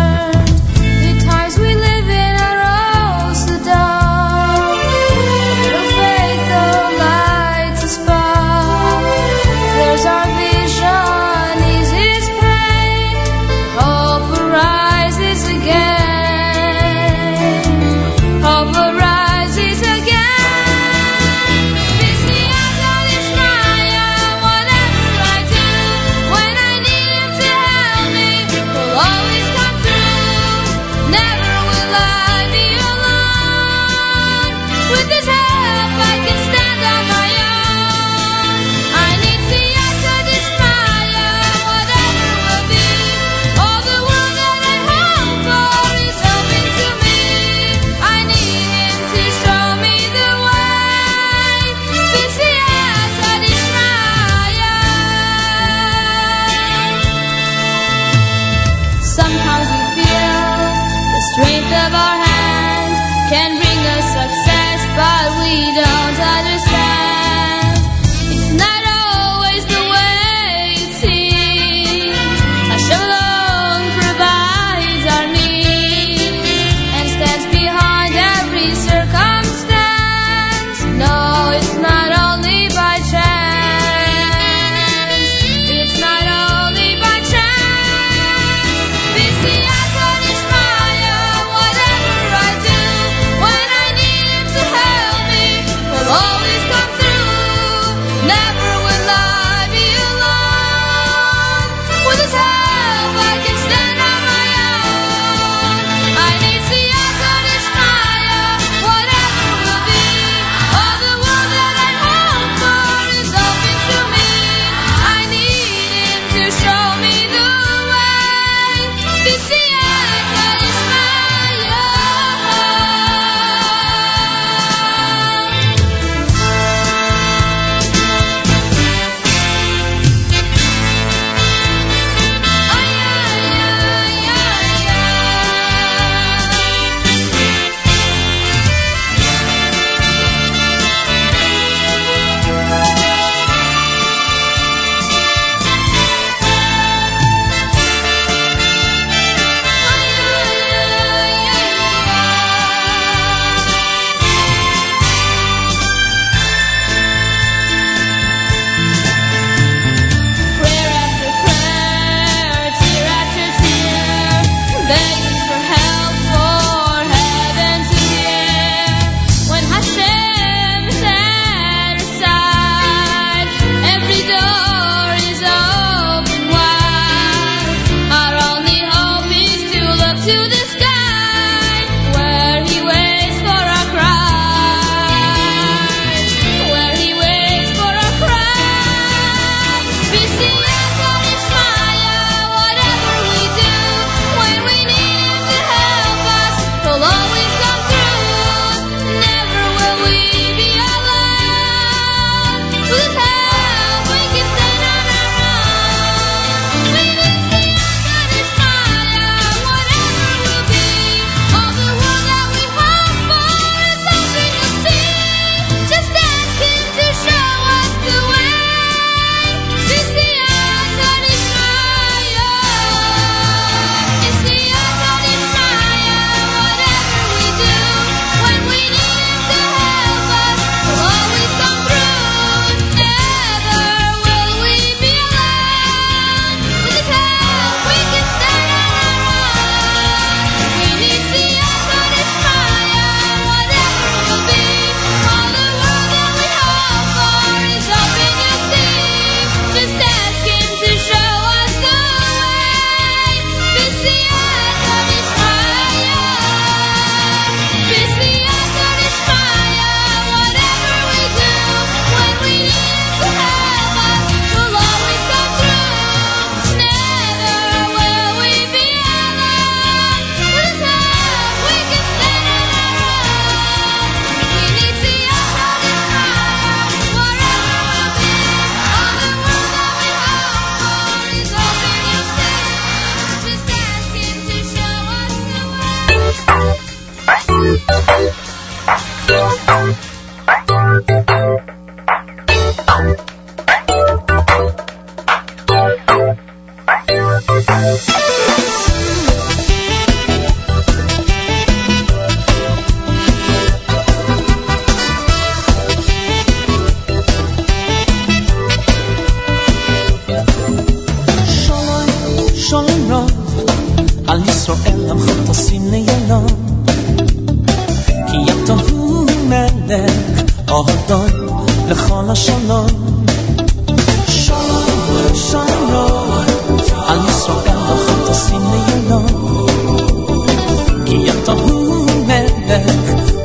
تا خونه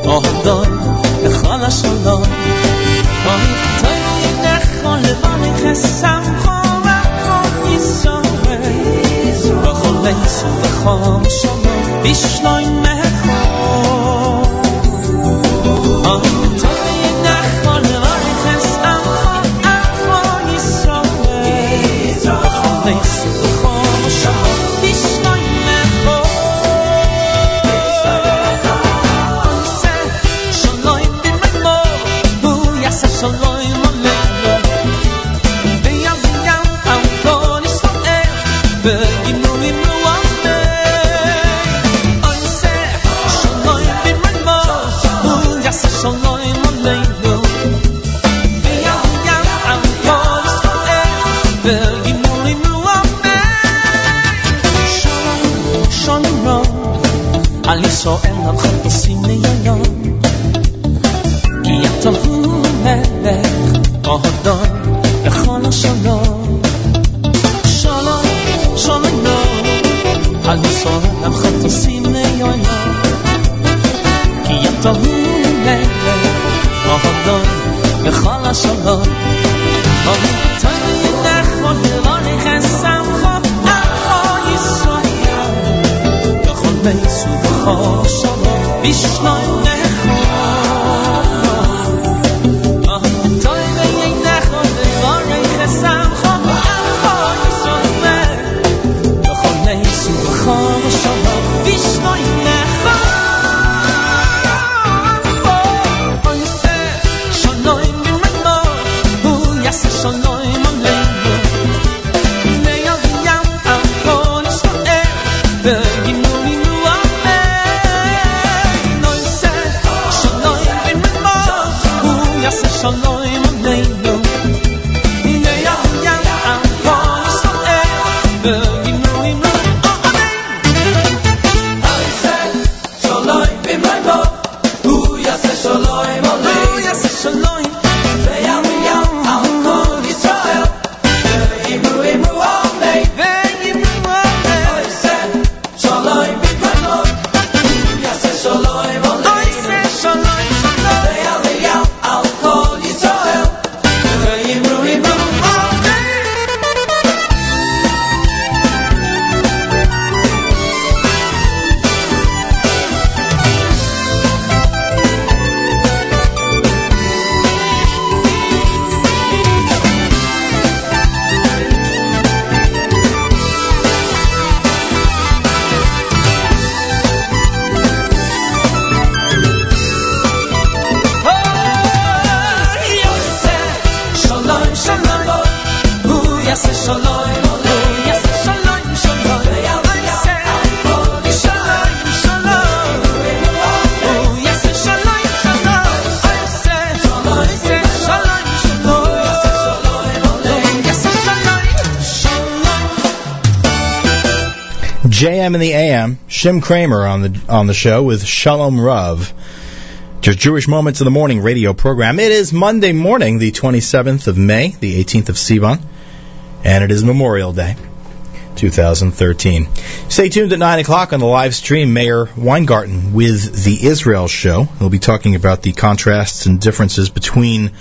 آه دای به خاله شدان آه نخون نه خاله بانه خستم خواه و خواه ایسا به خاله ایسا به خواه شما Shim Kramer on the on the show with Shalom Rav. Just Jewish Moments in the Morning radio program. It is Monday morning, the 27th of May, the 18th of Sivan, and it is Memorial Day, 2013. Stay tuned at 9 o'clock on the live stream, Mayor Weingarten with the Israel Show. He'll be talking about the contrasts and differences between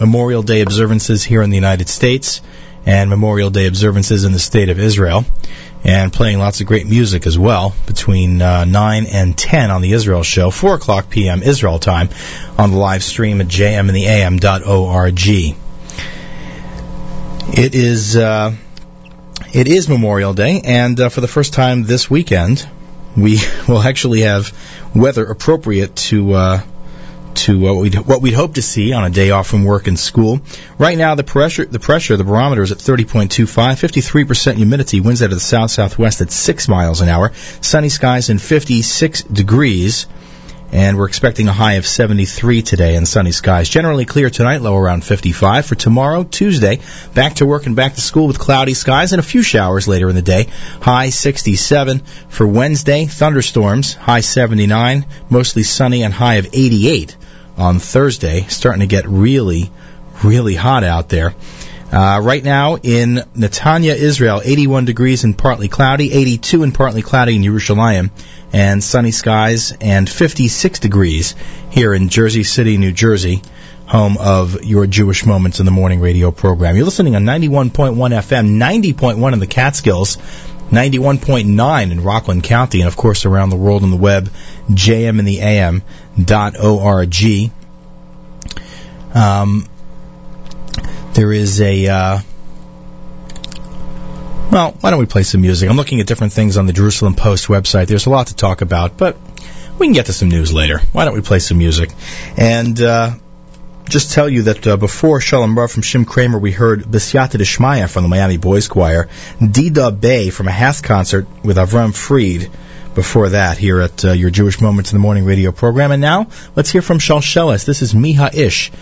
Memorial Day observances here in the United States and Memorial Day observances in the State of Israel and playing lots of great music as well between uh, 9 and 10 on the Israel Show, 4 o'clock p.m. Israel time on the live stream at jmintheam.org. It is uh, it is Memorial Day, and uh, for the first time this weekend, we will actually have weather appropriate to uh, to what we'd what we'd hope to see on a day off from work and school. Right now, the pressure the pressure the barometer is at 30.25, 53 percent humidity, winds out of the south southwest at six miles an hour, sunny skies and 56 degrees. And we're expecting a high of 73 today and sunny skies. Generally clear tonight, low around 55. For tomorrow, Tuesday, back to work and back to school with cloudy skies and a few showers later in the day. High 67. For Wednesday, thunderstorms, high 79. Mostly sunny and high of 88 on Thursday. Starting to get really, really hot out there. Uh, right now in Netanya, Israel, 81 degrees and partly cloudy, 82 and partly cloudy in Yerushalayim, and sunny skies, and 56 degrees here in Jersey City, New Jersey, home of your Jewish Moments in the Morning radio program. You're listening on 91.1 FM, 90.1 in the Catskills, 91.9 in Rockland County, and of course around the world on the web, jmintheam.org. Um, there is a. Uh, well, why don't we play some music? I'm looking at different things on the Jerusalem Post website. There's a lot to talk about, but we can get to some news later. Why don't we play some music? And uh, just tell you that uh, before Shalom Rav from Shim Kramer, we heard Bisyata Deshmaya from the Miami Boys Choir, Dida Bay from a HASC concert with Avram Fried. Before that, here at uh, your Jewish Moments in the Morning radio program. And now, let's hear from Shal Shalshelis. This is Miha Ish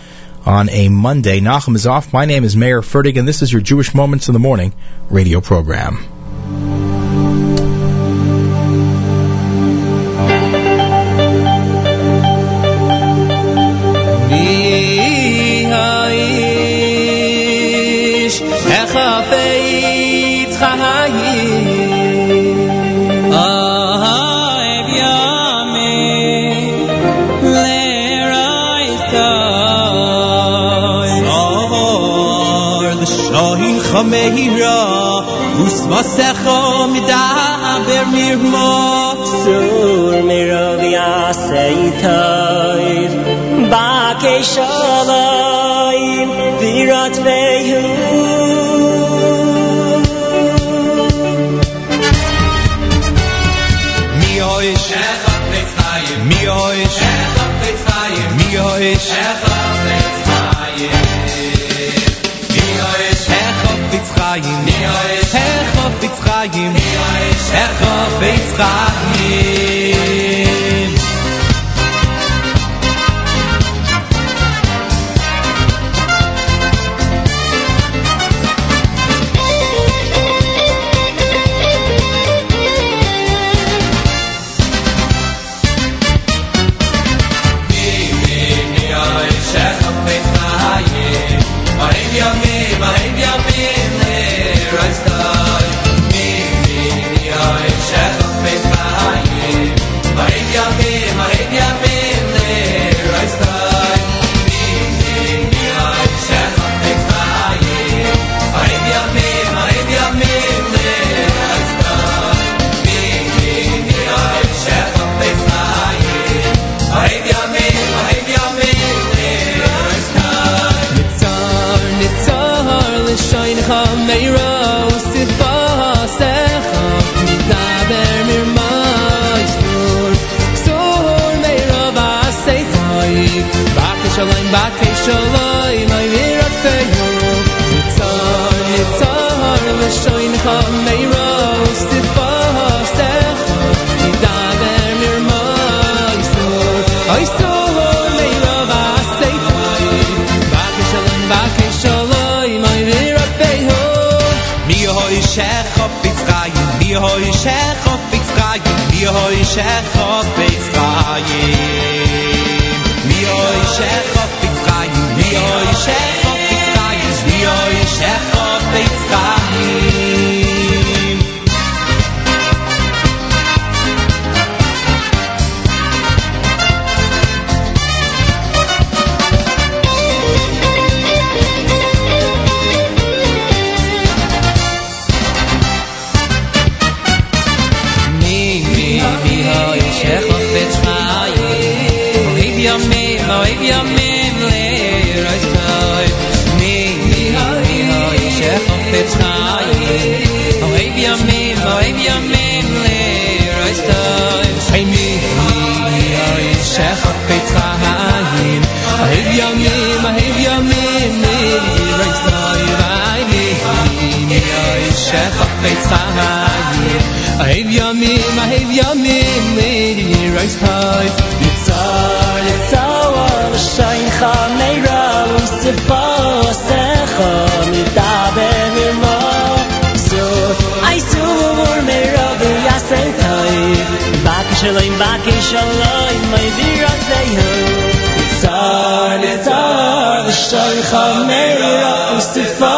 on a Monday. Nachum is off. My name is Mayer Fertig, and this is your Jewish Moments in the Morning radio program. Mosecho der mir mosur mir ob ja ba ke Jacob Israel. hoy shekh beis bikhayim mi hoy shekh khof bikhayim mi hoy shekh rise high Yitzah, Yitzah, Rishayin Chameira Lucifer, Secha, Midaber Irma Zut, Aizur, Meirov, Yasei Tai Baki Shalom, Baki Shalom, May Birat Zehu Yitzah, Yitzah, Rishayin Chameira Lucifer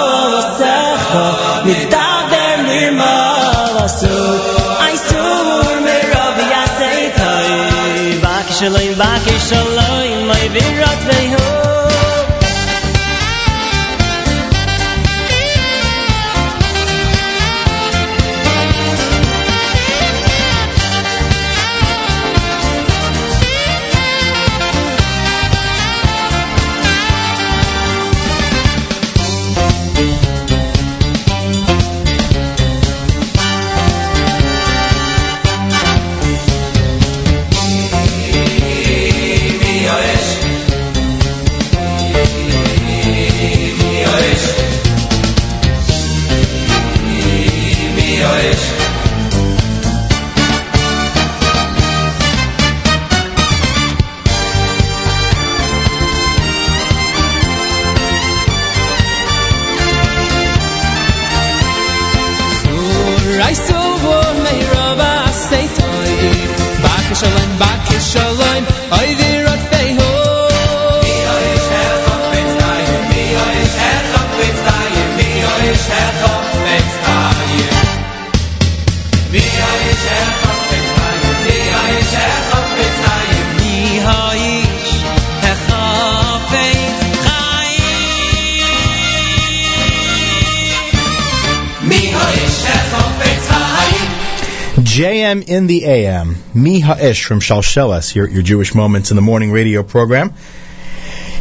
JM in the AM. Mi Ish from Shalshelas, at your Jewish Moments in the Morning radio program.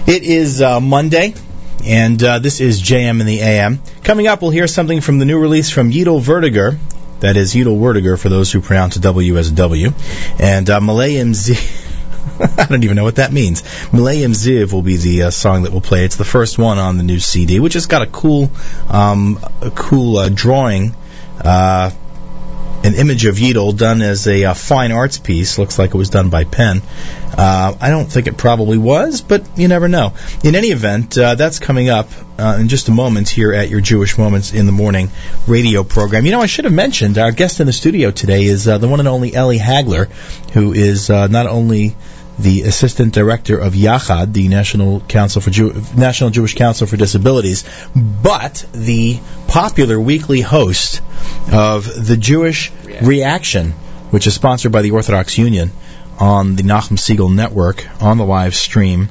It is uh, Monday, and uh, this is JM in the AM. Coming up, we'll hear something from the new release from Yidel Vertiger. That is Yidel Vertiger for those who pronounce a W as a W. And uh, Malayim Z. I don't even know what that means. Malayim Ziv will be the uh, song that we'll play. It's the first one on the new CD, which has got a cool, um, a cool uh, drawing. Uh, an image of Yidel done as a uh, fine arts piece. Looks like it was done by Penn. Uh, I don't think it probably was, but you never know. In any event, uh, that's coming up uh, in just a moment here at your Jewish Moments in the Morning radio program. You know, I should have mentioned our guest in the studio today is uh, the one and only Ellie Hagler, who is uh, not only the assistant director of Yachad, the National Council for Jew- National Jewish Council for Disabilities, but the popular weekly host of the Jewish Reaction, which is sponsored by the Orthodox Union on the Nachum Segal Network on the live stream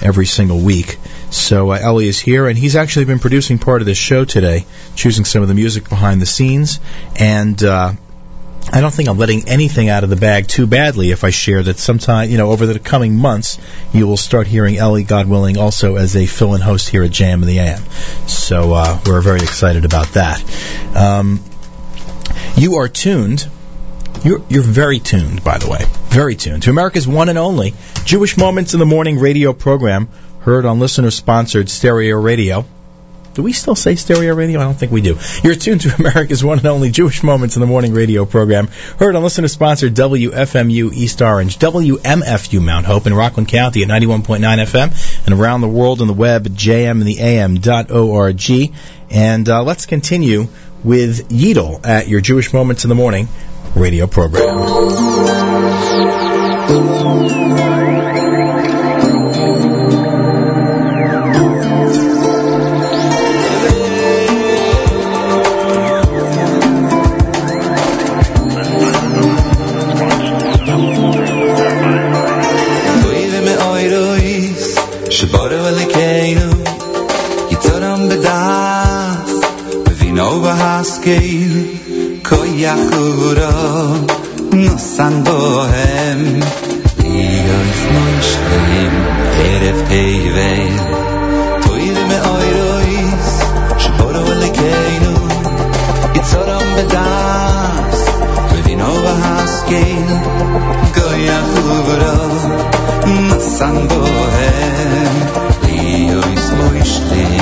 every single week. So uh, Ellie is here, and he's actually been producing part of this show today, choosing some of the music behind the scenes, and. Uh, I don't think I'm letting anything out of the bag too badly if I share that sometime, you know, over the coming months, you will start hearing Ellie, God willing, also as a fill-in host here at JM in the AM. So uh, we're very excited about that. Um, you are tuned. You're, you're very tuned, by the way. Very tuned to America's one and only Jewish Moments in the Morning radio program, heard on listener-sponsored stereo radio. Do we still say stereo radio? I don't think we do. You're tuned to America's one and only Jewish Moments in the Morning radio program, heard on listener sponsor WFMU East Orange, WMFU Mount Hope in Rockland County at 91.9 FM, and around the world on the web at jmintheam.org. And uh, let's continue with Yidel at your Jewish Moments in the Morning radio program. Koyachura, nosan bohem, liyois moishlim, erev teiveil. Oire me oirois, sheboru elikeinu, yitzoram bedas, vino bahaskeil, koyachura, nosan bohem, liyois moishlim,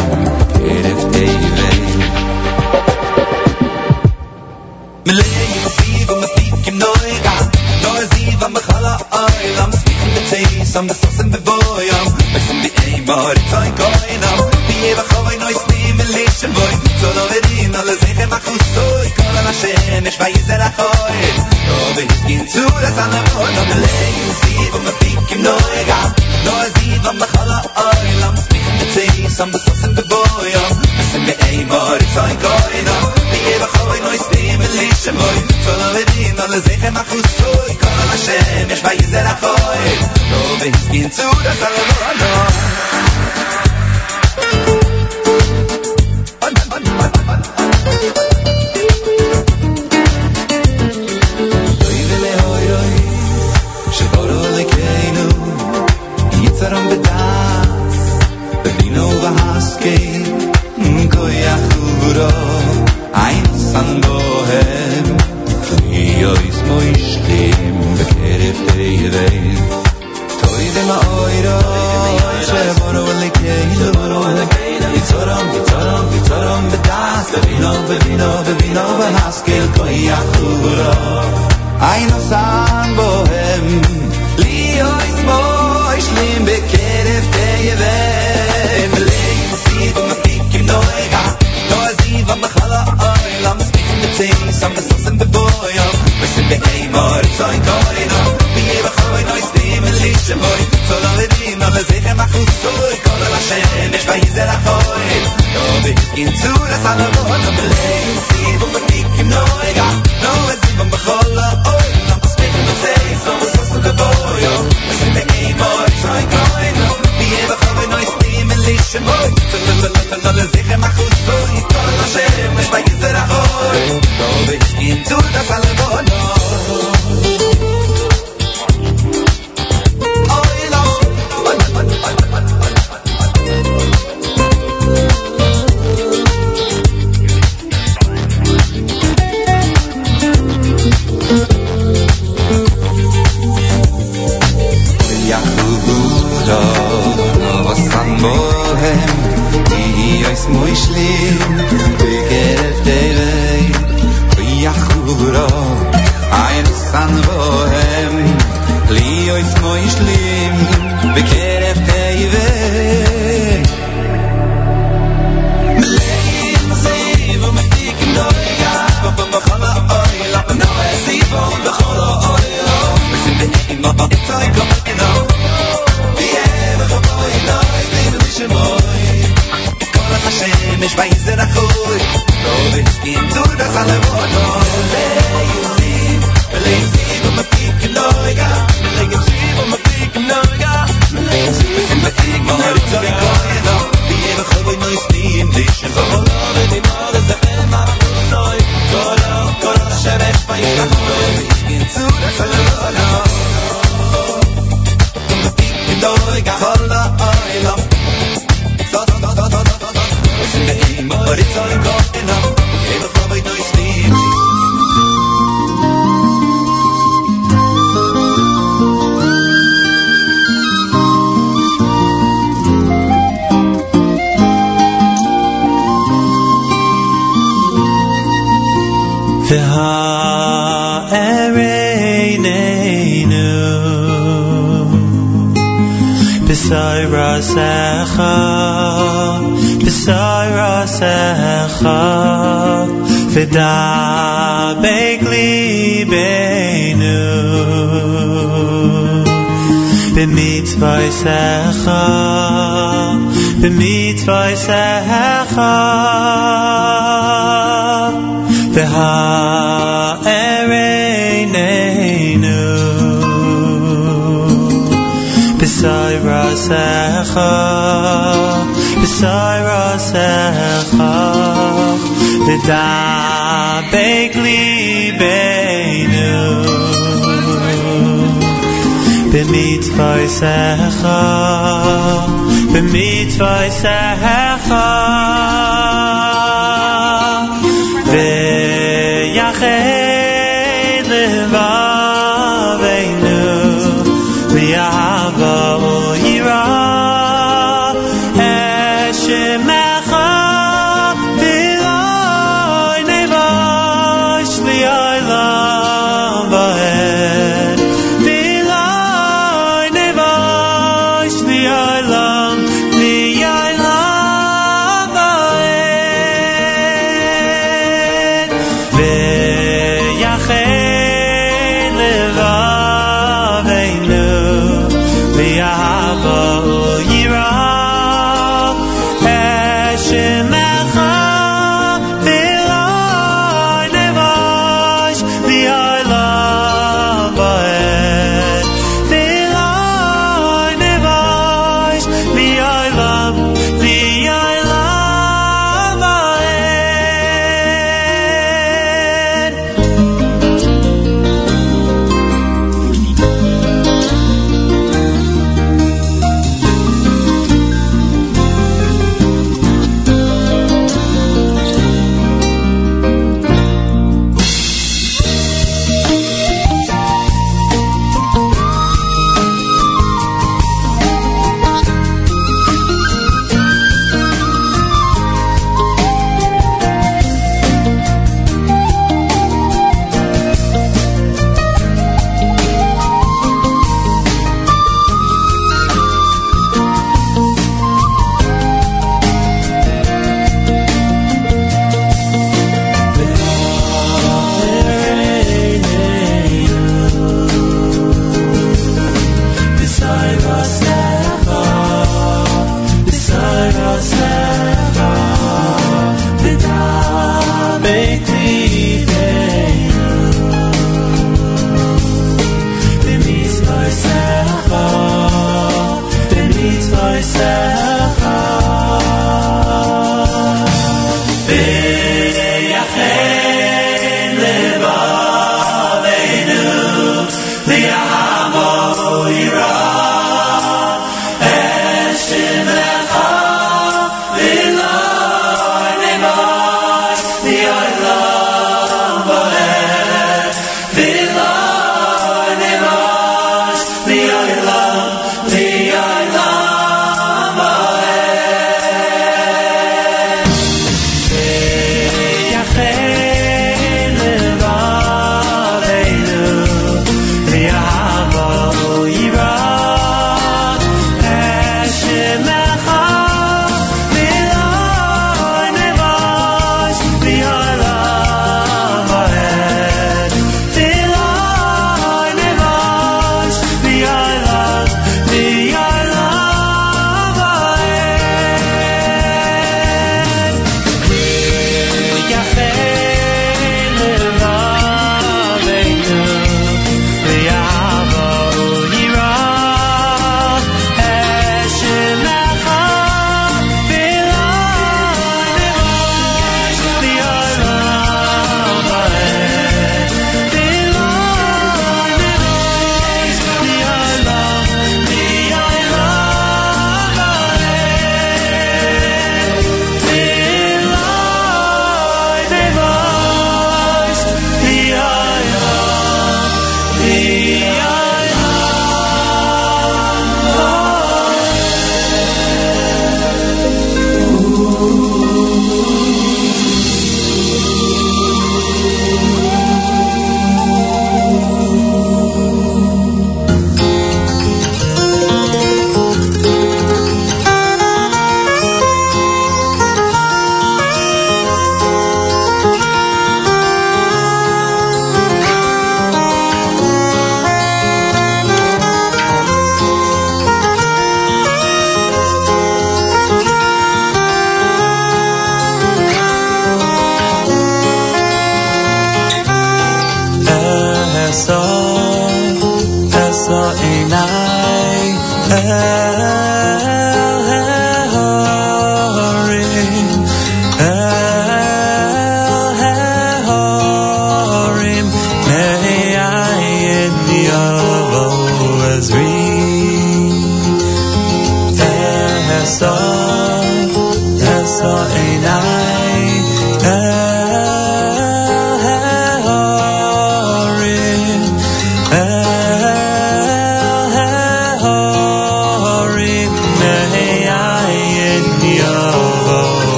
sam das sind de boy am ich sam de ey mar kein kein am wie wir hab ein neues team in boy. So da wir in alle zeh ma kusto i kann na schön ich weiß es la hoi so wir gehen zu der sonne und dann lay you see von a pink im neue ga no es ist von der hall all in spin the team sam das sind de boy am ich sind de ey mar kein kein am wie wir hab ein neues team in boy. Us so ich kann la shem ich weiß er khoi no bin zu das es bei zer khoy no be in zu la salavo no blay si vom pikim noega no moishlim, begeref devei. Yahuda, ein Mama, rasecha, v'dabek libeinu. B'mitzvaysecha, b'mitzvaysecha, v'ha'ereineinu. Besai rasecha, besai rasecha, v'dabek libeinu. B'mitzvaysecha, b'mitzvaysecha,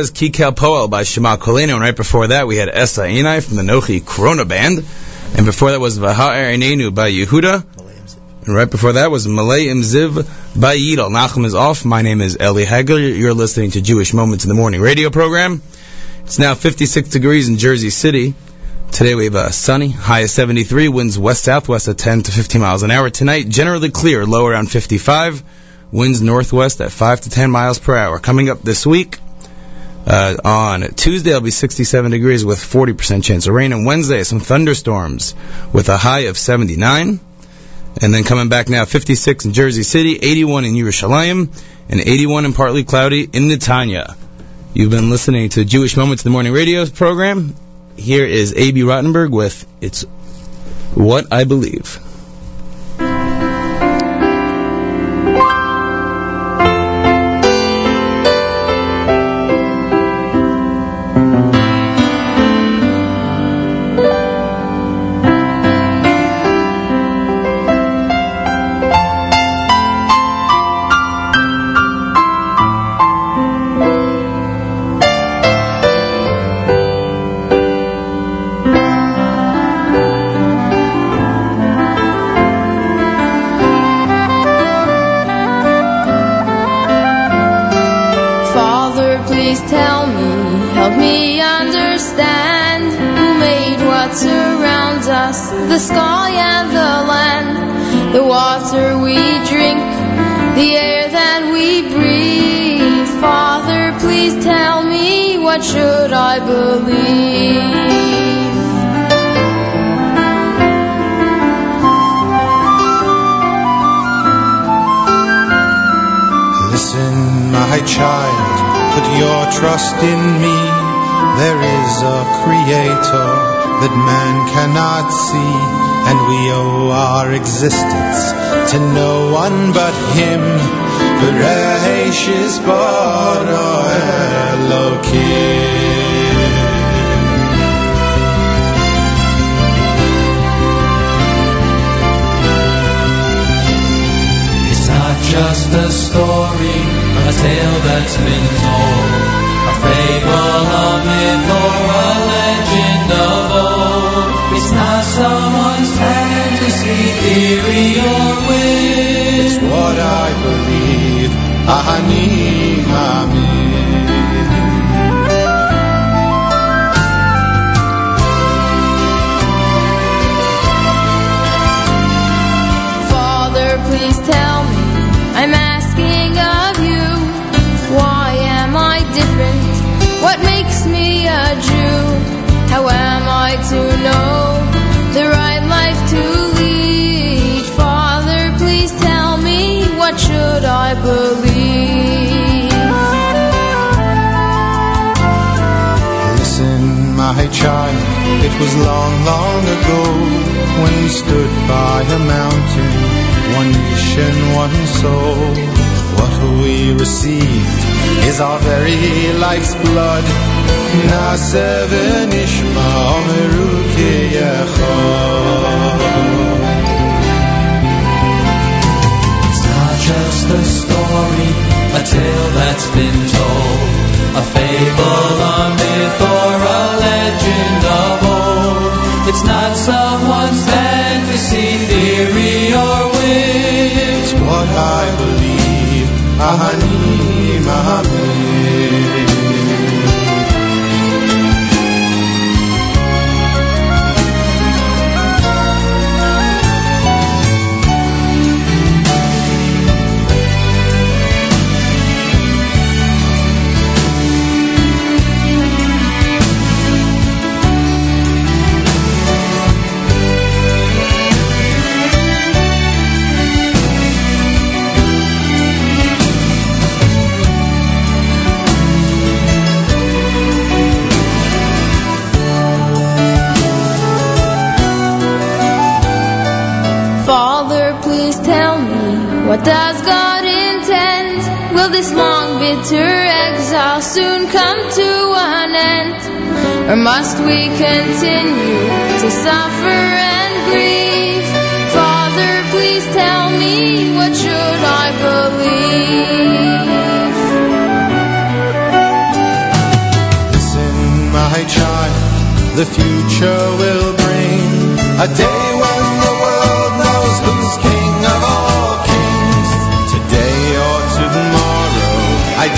was Kikal Poel by Shema Kolino. And right before that, we had Esa Enai from the Nochi Corona Band. And before that was Vaha'er Enenu by Yehuda. And right before that was Malay Imziv by Yidal. Nachum is off. My name is Eli Hagel. You're listening to Jewish Moments in the Morning radio program. It's now 56 degrees in Jersey City. Today we have a sunny, high of 73, winds west-southwest at 10 to 15 miles an hour. Tonight, generally clear, low around 55, winds northwest at 5 to 10 miles per hour. Coming up this week, uh, on Tuesday, it'll be 67 degrees with 40% chance of rain. And Wednesday, some thunderstorms with a high of 79. And then coming back now, 56 in Jersey City, 81 in Yerushalayim, and 81 and partly cloudy in Netanya. You've been listening to Jewish Moments in the Morning radio program. Here is A.B. Rottenberg with It's What I Believe. Trust in me. There is a creator that man cannot see, and we owe our existence to no one but him. Bereshis bara Elokim. Just a story, a tale that's been told, a fable, a myth, or a legend of old. It's not someone's fantasy, theory, or wish. It's what I believe. Ani Maamin. Father, please tell to know the right life to lead? Father, please tell me, what should I believe? Listen, my child, it was long, long ago when we stood by a mountain, one nation, one soul. What we received is our very life's blood. It's not just a story, a tale that's been told, a fable, a myth, or a legend of old. It's not someone's fantasy, theory, or wish. It's what I believe. Ani Maamin. This long bitter exile soon come to an end? Or must we continue to suffer and grieve? Father, please tell me what should I believe? Listen, my child, the future will bring a day when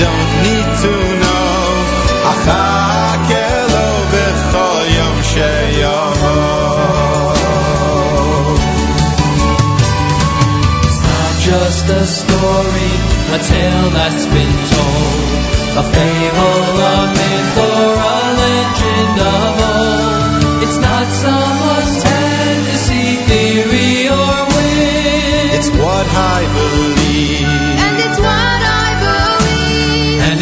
don't need to know. אחכה לו בכל יום שיבוא. It's not just a story, a tale that's been told. A fable, a myth, or a legend of old. It's not someone's fantasy, theory, or whim. It's what I believe.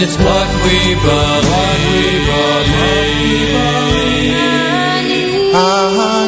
It's what we believe. Ani Asiv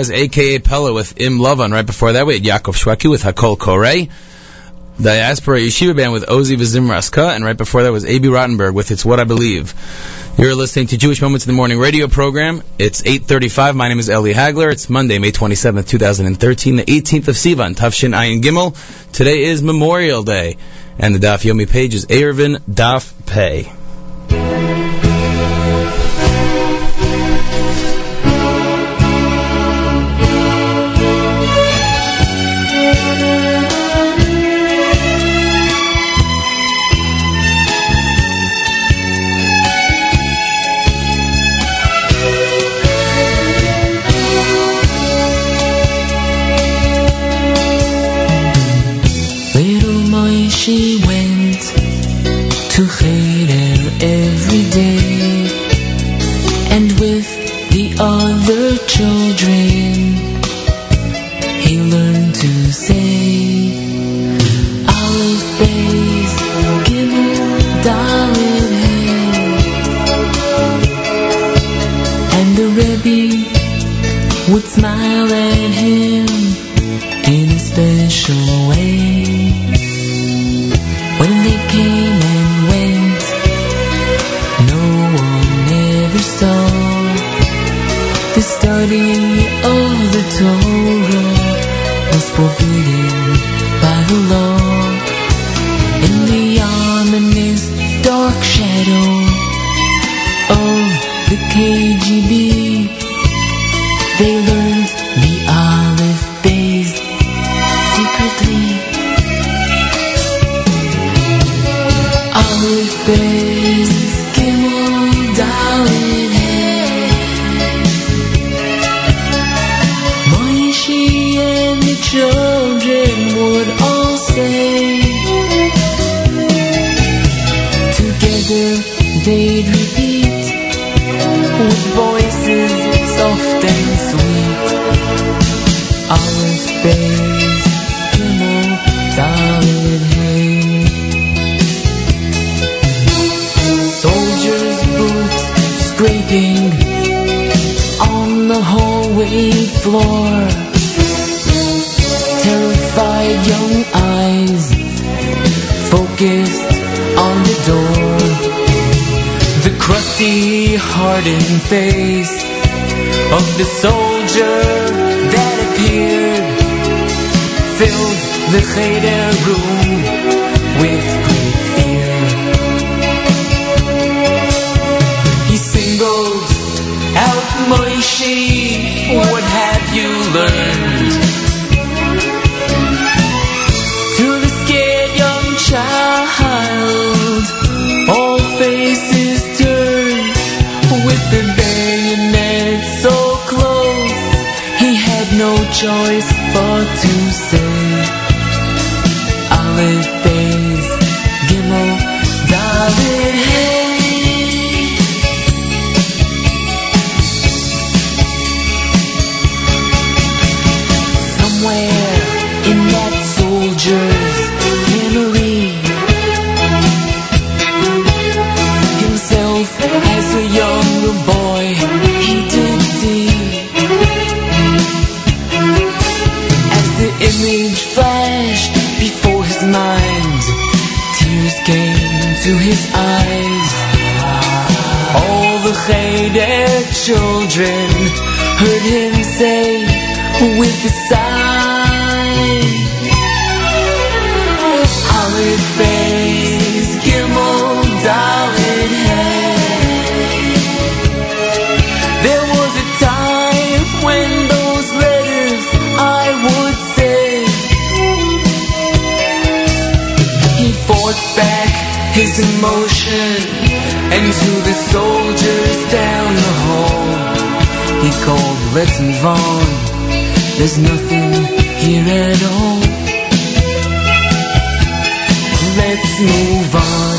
was, a.k.a. Pella with Im Lovan. Right before that, we had Yaakov Shweki with Hakol Korei. Diaspora Yeshiva Band with Ozi Vizimraska. And right before that was A.B. Rottenberg with It's What I Believe. You're listening to Jewish Moments in the Morning radio program. It's 8.35. My name is Eli Hagler. It's Monday, May 27th, 2013, the 18th of Sivan, Tafshin Ayin Gimel. Today is Memorial Day. And the Daf Yomi page is Eruvin Daf Pei. hardened face of the soldier that appeared, filled the Cheder room with great fear. He singled out Moshe, what have you learned? choice but to say. I live Cheder children. Heard him say with a sigh, let's move on. There's nothing here at all. Let's move on.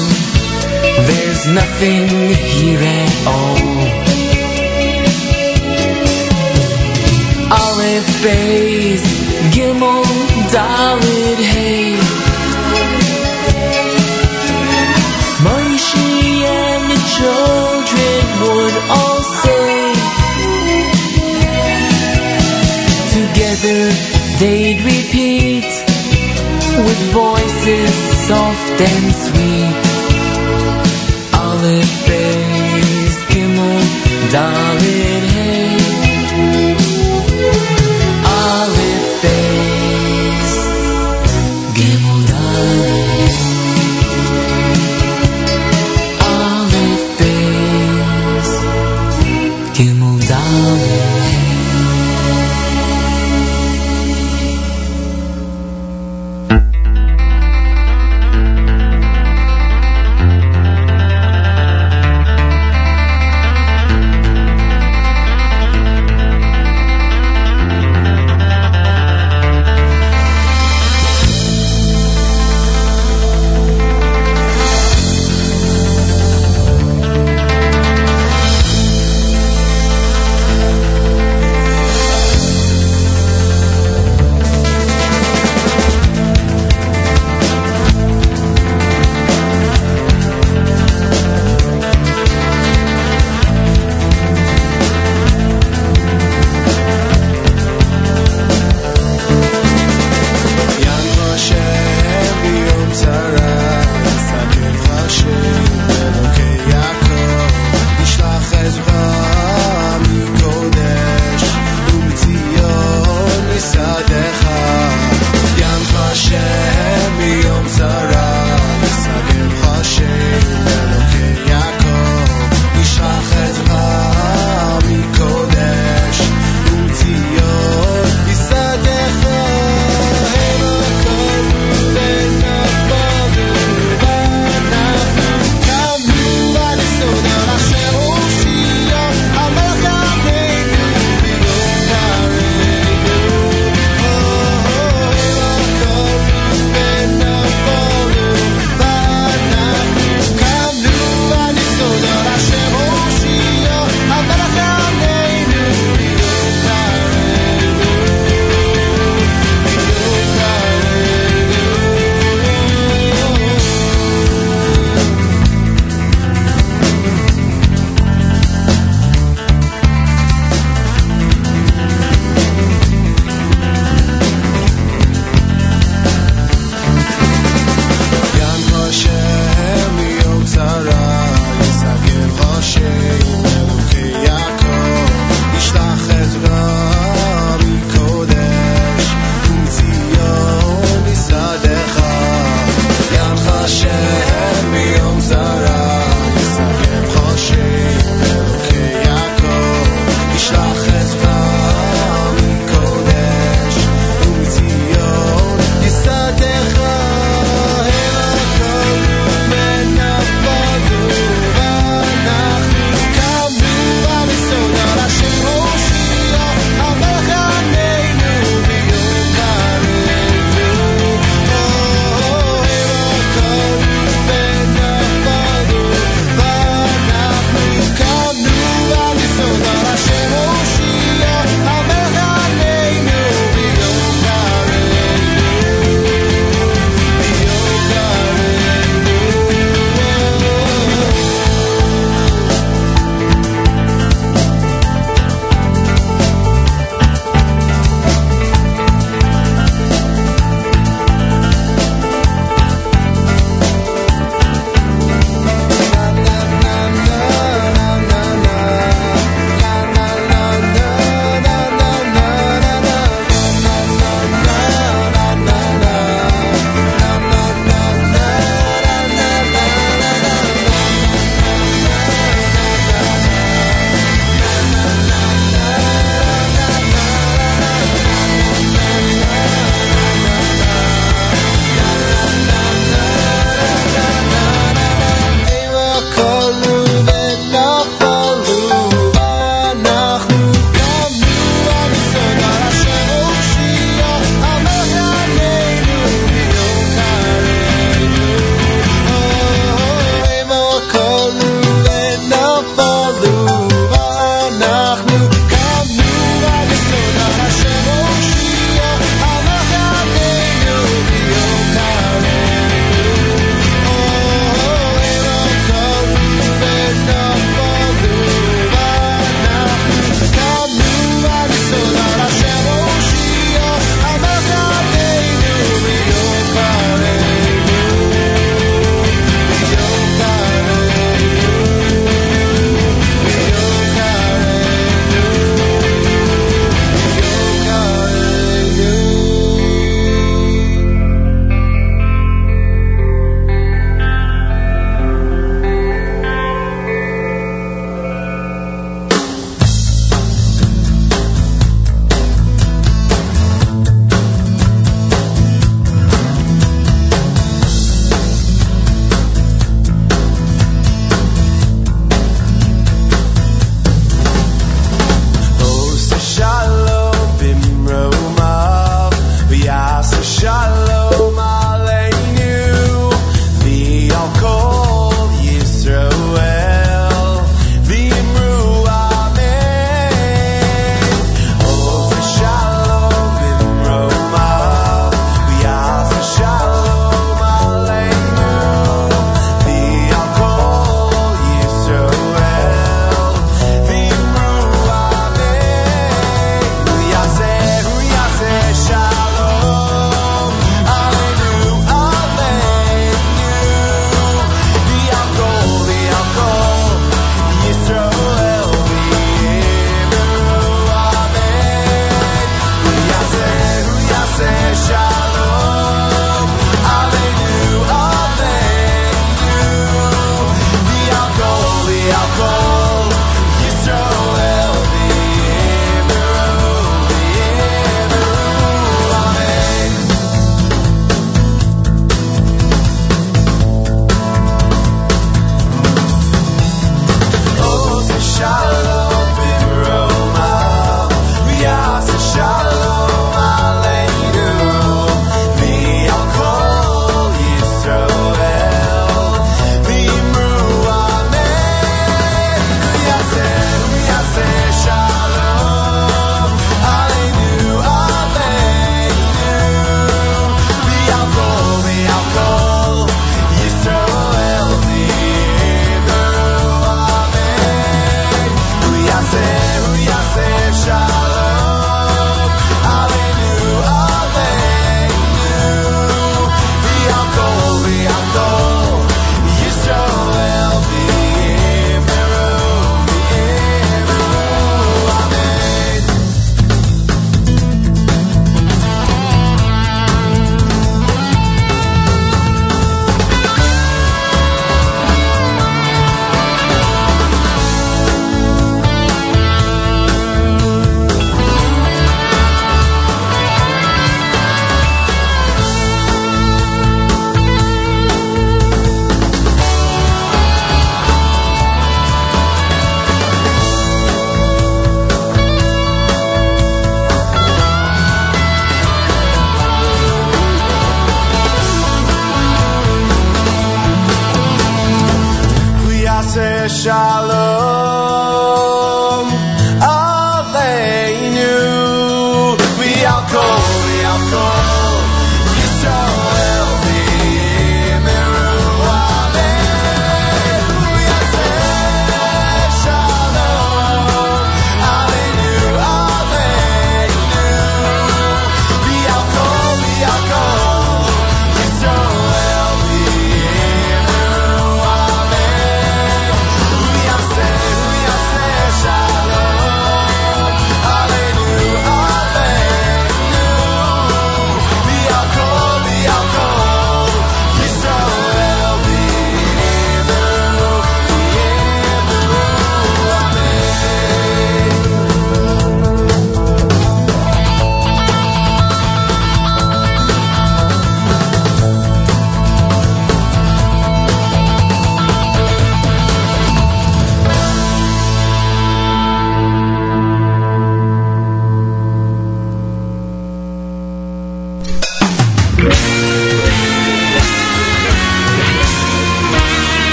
There's nothing here at all. Aleph, Beis, Gimel, Dalet, Hey. Together they'd repeat with voices soft and sweet. Aleph, Beis, Gimel, Dalet,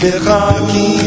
כי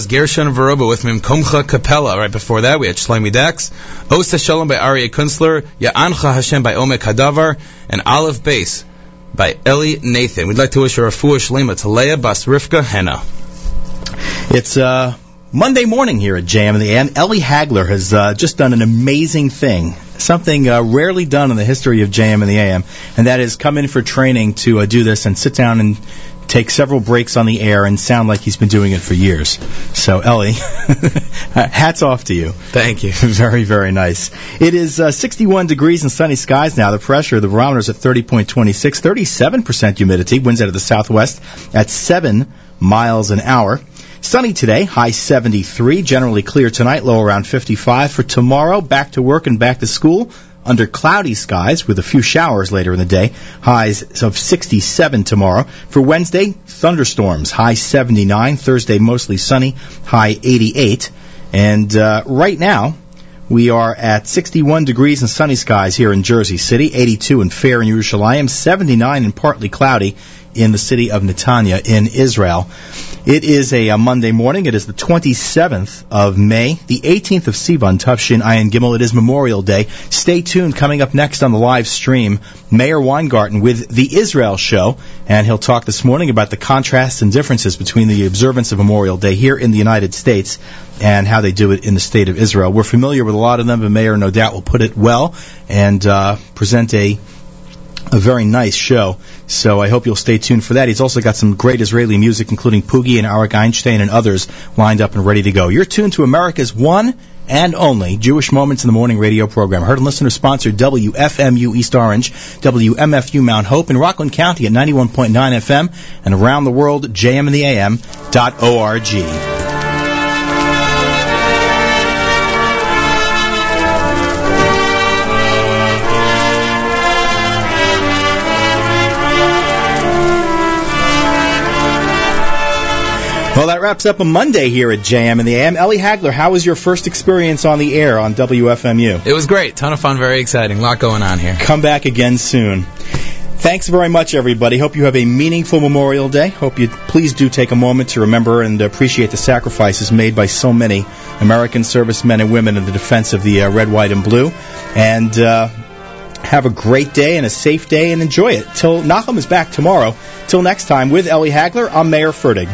was Gershon Veroba with Mimkomcha Capella. Right before that, we had Shlomi Dax, Osta Shalom by Aryeh Kunstler, Ya'ancha Hashem by Omek Hadavar, and Olive Bass by Eli Nathan. We'd like to wish her a refuah shlema to Leah Bas Rivka Henna. It's uh, Monday morning here at JM in the AM. Ellie Hagler has uh, just done an amazing thing, something uh, rarely done in the history of JM in the AM, and that is come in for training to uh, do this and sit down and take several breaks on the air and sound like he's been doing it for years. So, Ellie, hats off to you. Thank you. Very, very nice. It is uh, 61 degrees and sunny skies now. The pressure, the barometer's at 30.26, 37% humidity, winds out of the southwest at 7 miles an hour. Sunny today, high 73, generally clear tonight, low around 55. For tomorrow, back to work and back to school, under cloudy skies with a few showers later in the day, highs of 67 tomorrow. For Wednesday, thunderstorms, high 79. Thursday, mostly sunny, high 88. And uh, right now, we are at 61 degrees and sunny skies here in Jersey City, 82 and fair in Yerushalayim, 79 and partly cloudy in the city of Netanya in Israel. It is a, uh Monday morning. It is the 27th of May, the 18th of Sivan, Tufshin Ayin Gimel. It is Memorial Day. Stay tuned. Coming up next on the live stream, Mayor Weingarten with the Israel Show, and he'll talk this morning about the contrasts and differences between the observance of Memorial Day here in the United States and how they do it in the state of Israel. We're familiar with a lot of them, but Mayor no doubt will put it well and uh, present a a very nice show. So I hope you'll stay tuned for that. He's also got some great Israeli music, including Poogie and Arik Einstein and others lined up and ready to go. You're tuned to America's one and only Jewish Moments in the Morning radio program. Heard and listener sponsored WFMU East Orange, WMFU Mount Hope in Rockland County at 91.9 FM and around the world, jmintheam.org. Well, that wraps up a Monday here at JM in the AM. Ellie Hagler, how was your first experience on the air on WFMU? It was great. Ton of fun. Very exciting. A lot going on here. Come back again soon. Thanks very much, everybody. Hope you have a meaningful Memorial Day. Hope you please do take a moment to remember and appreciate the sacrifices made by so many American servicemen and women in the defense of the uh, red, white, and blue. And uh, have a great day and a safe day and enjoy it. Till Nachum is back tomorrow. Till next time, with Ellie Hagler, I'm Mayer Fertig.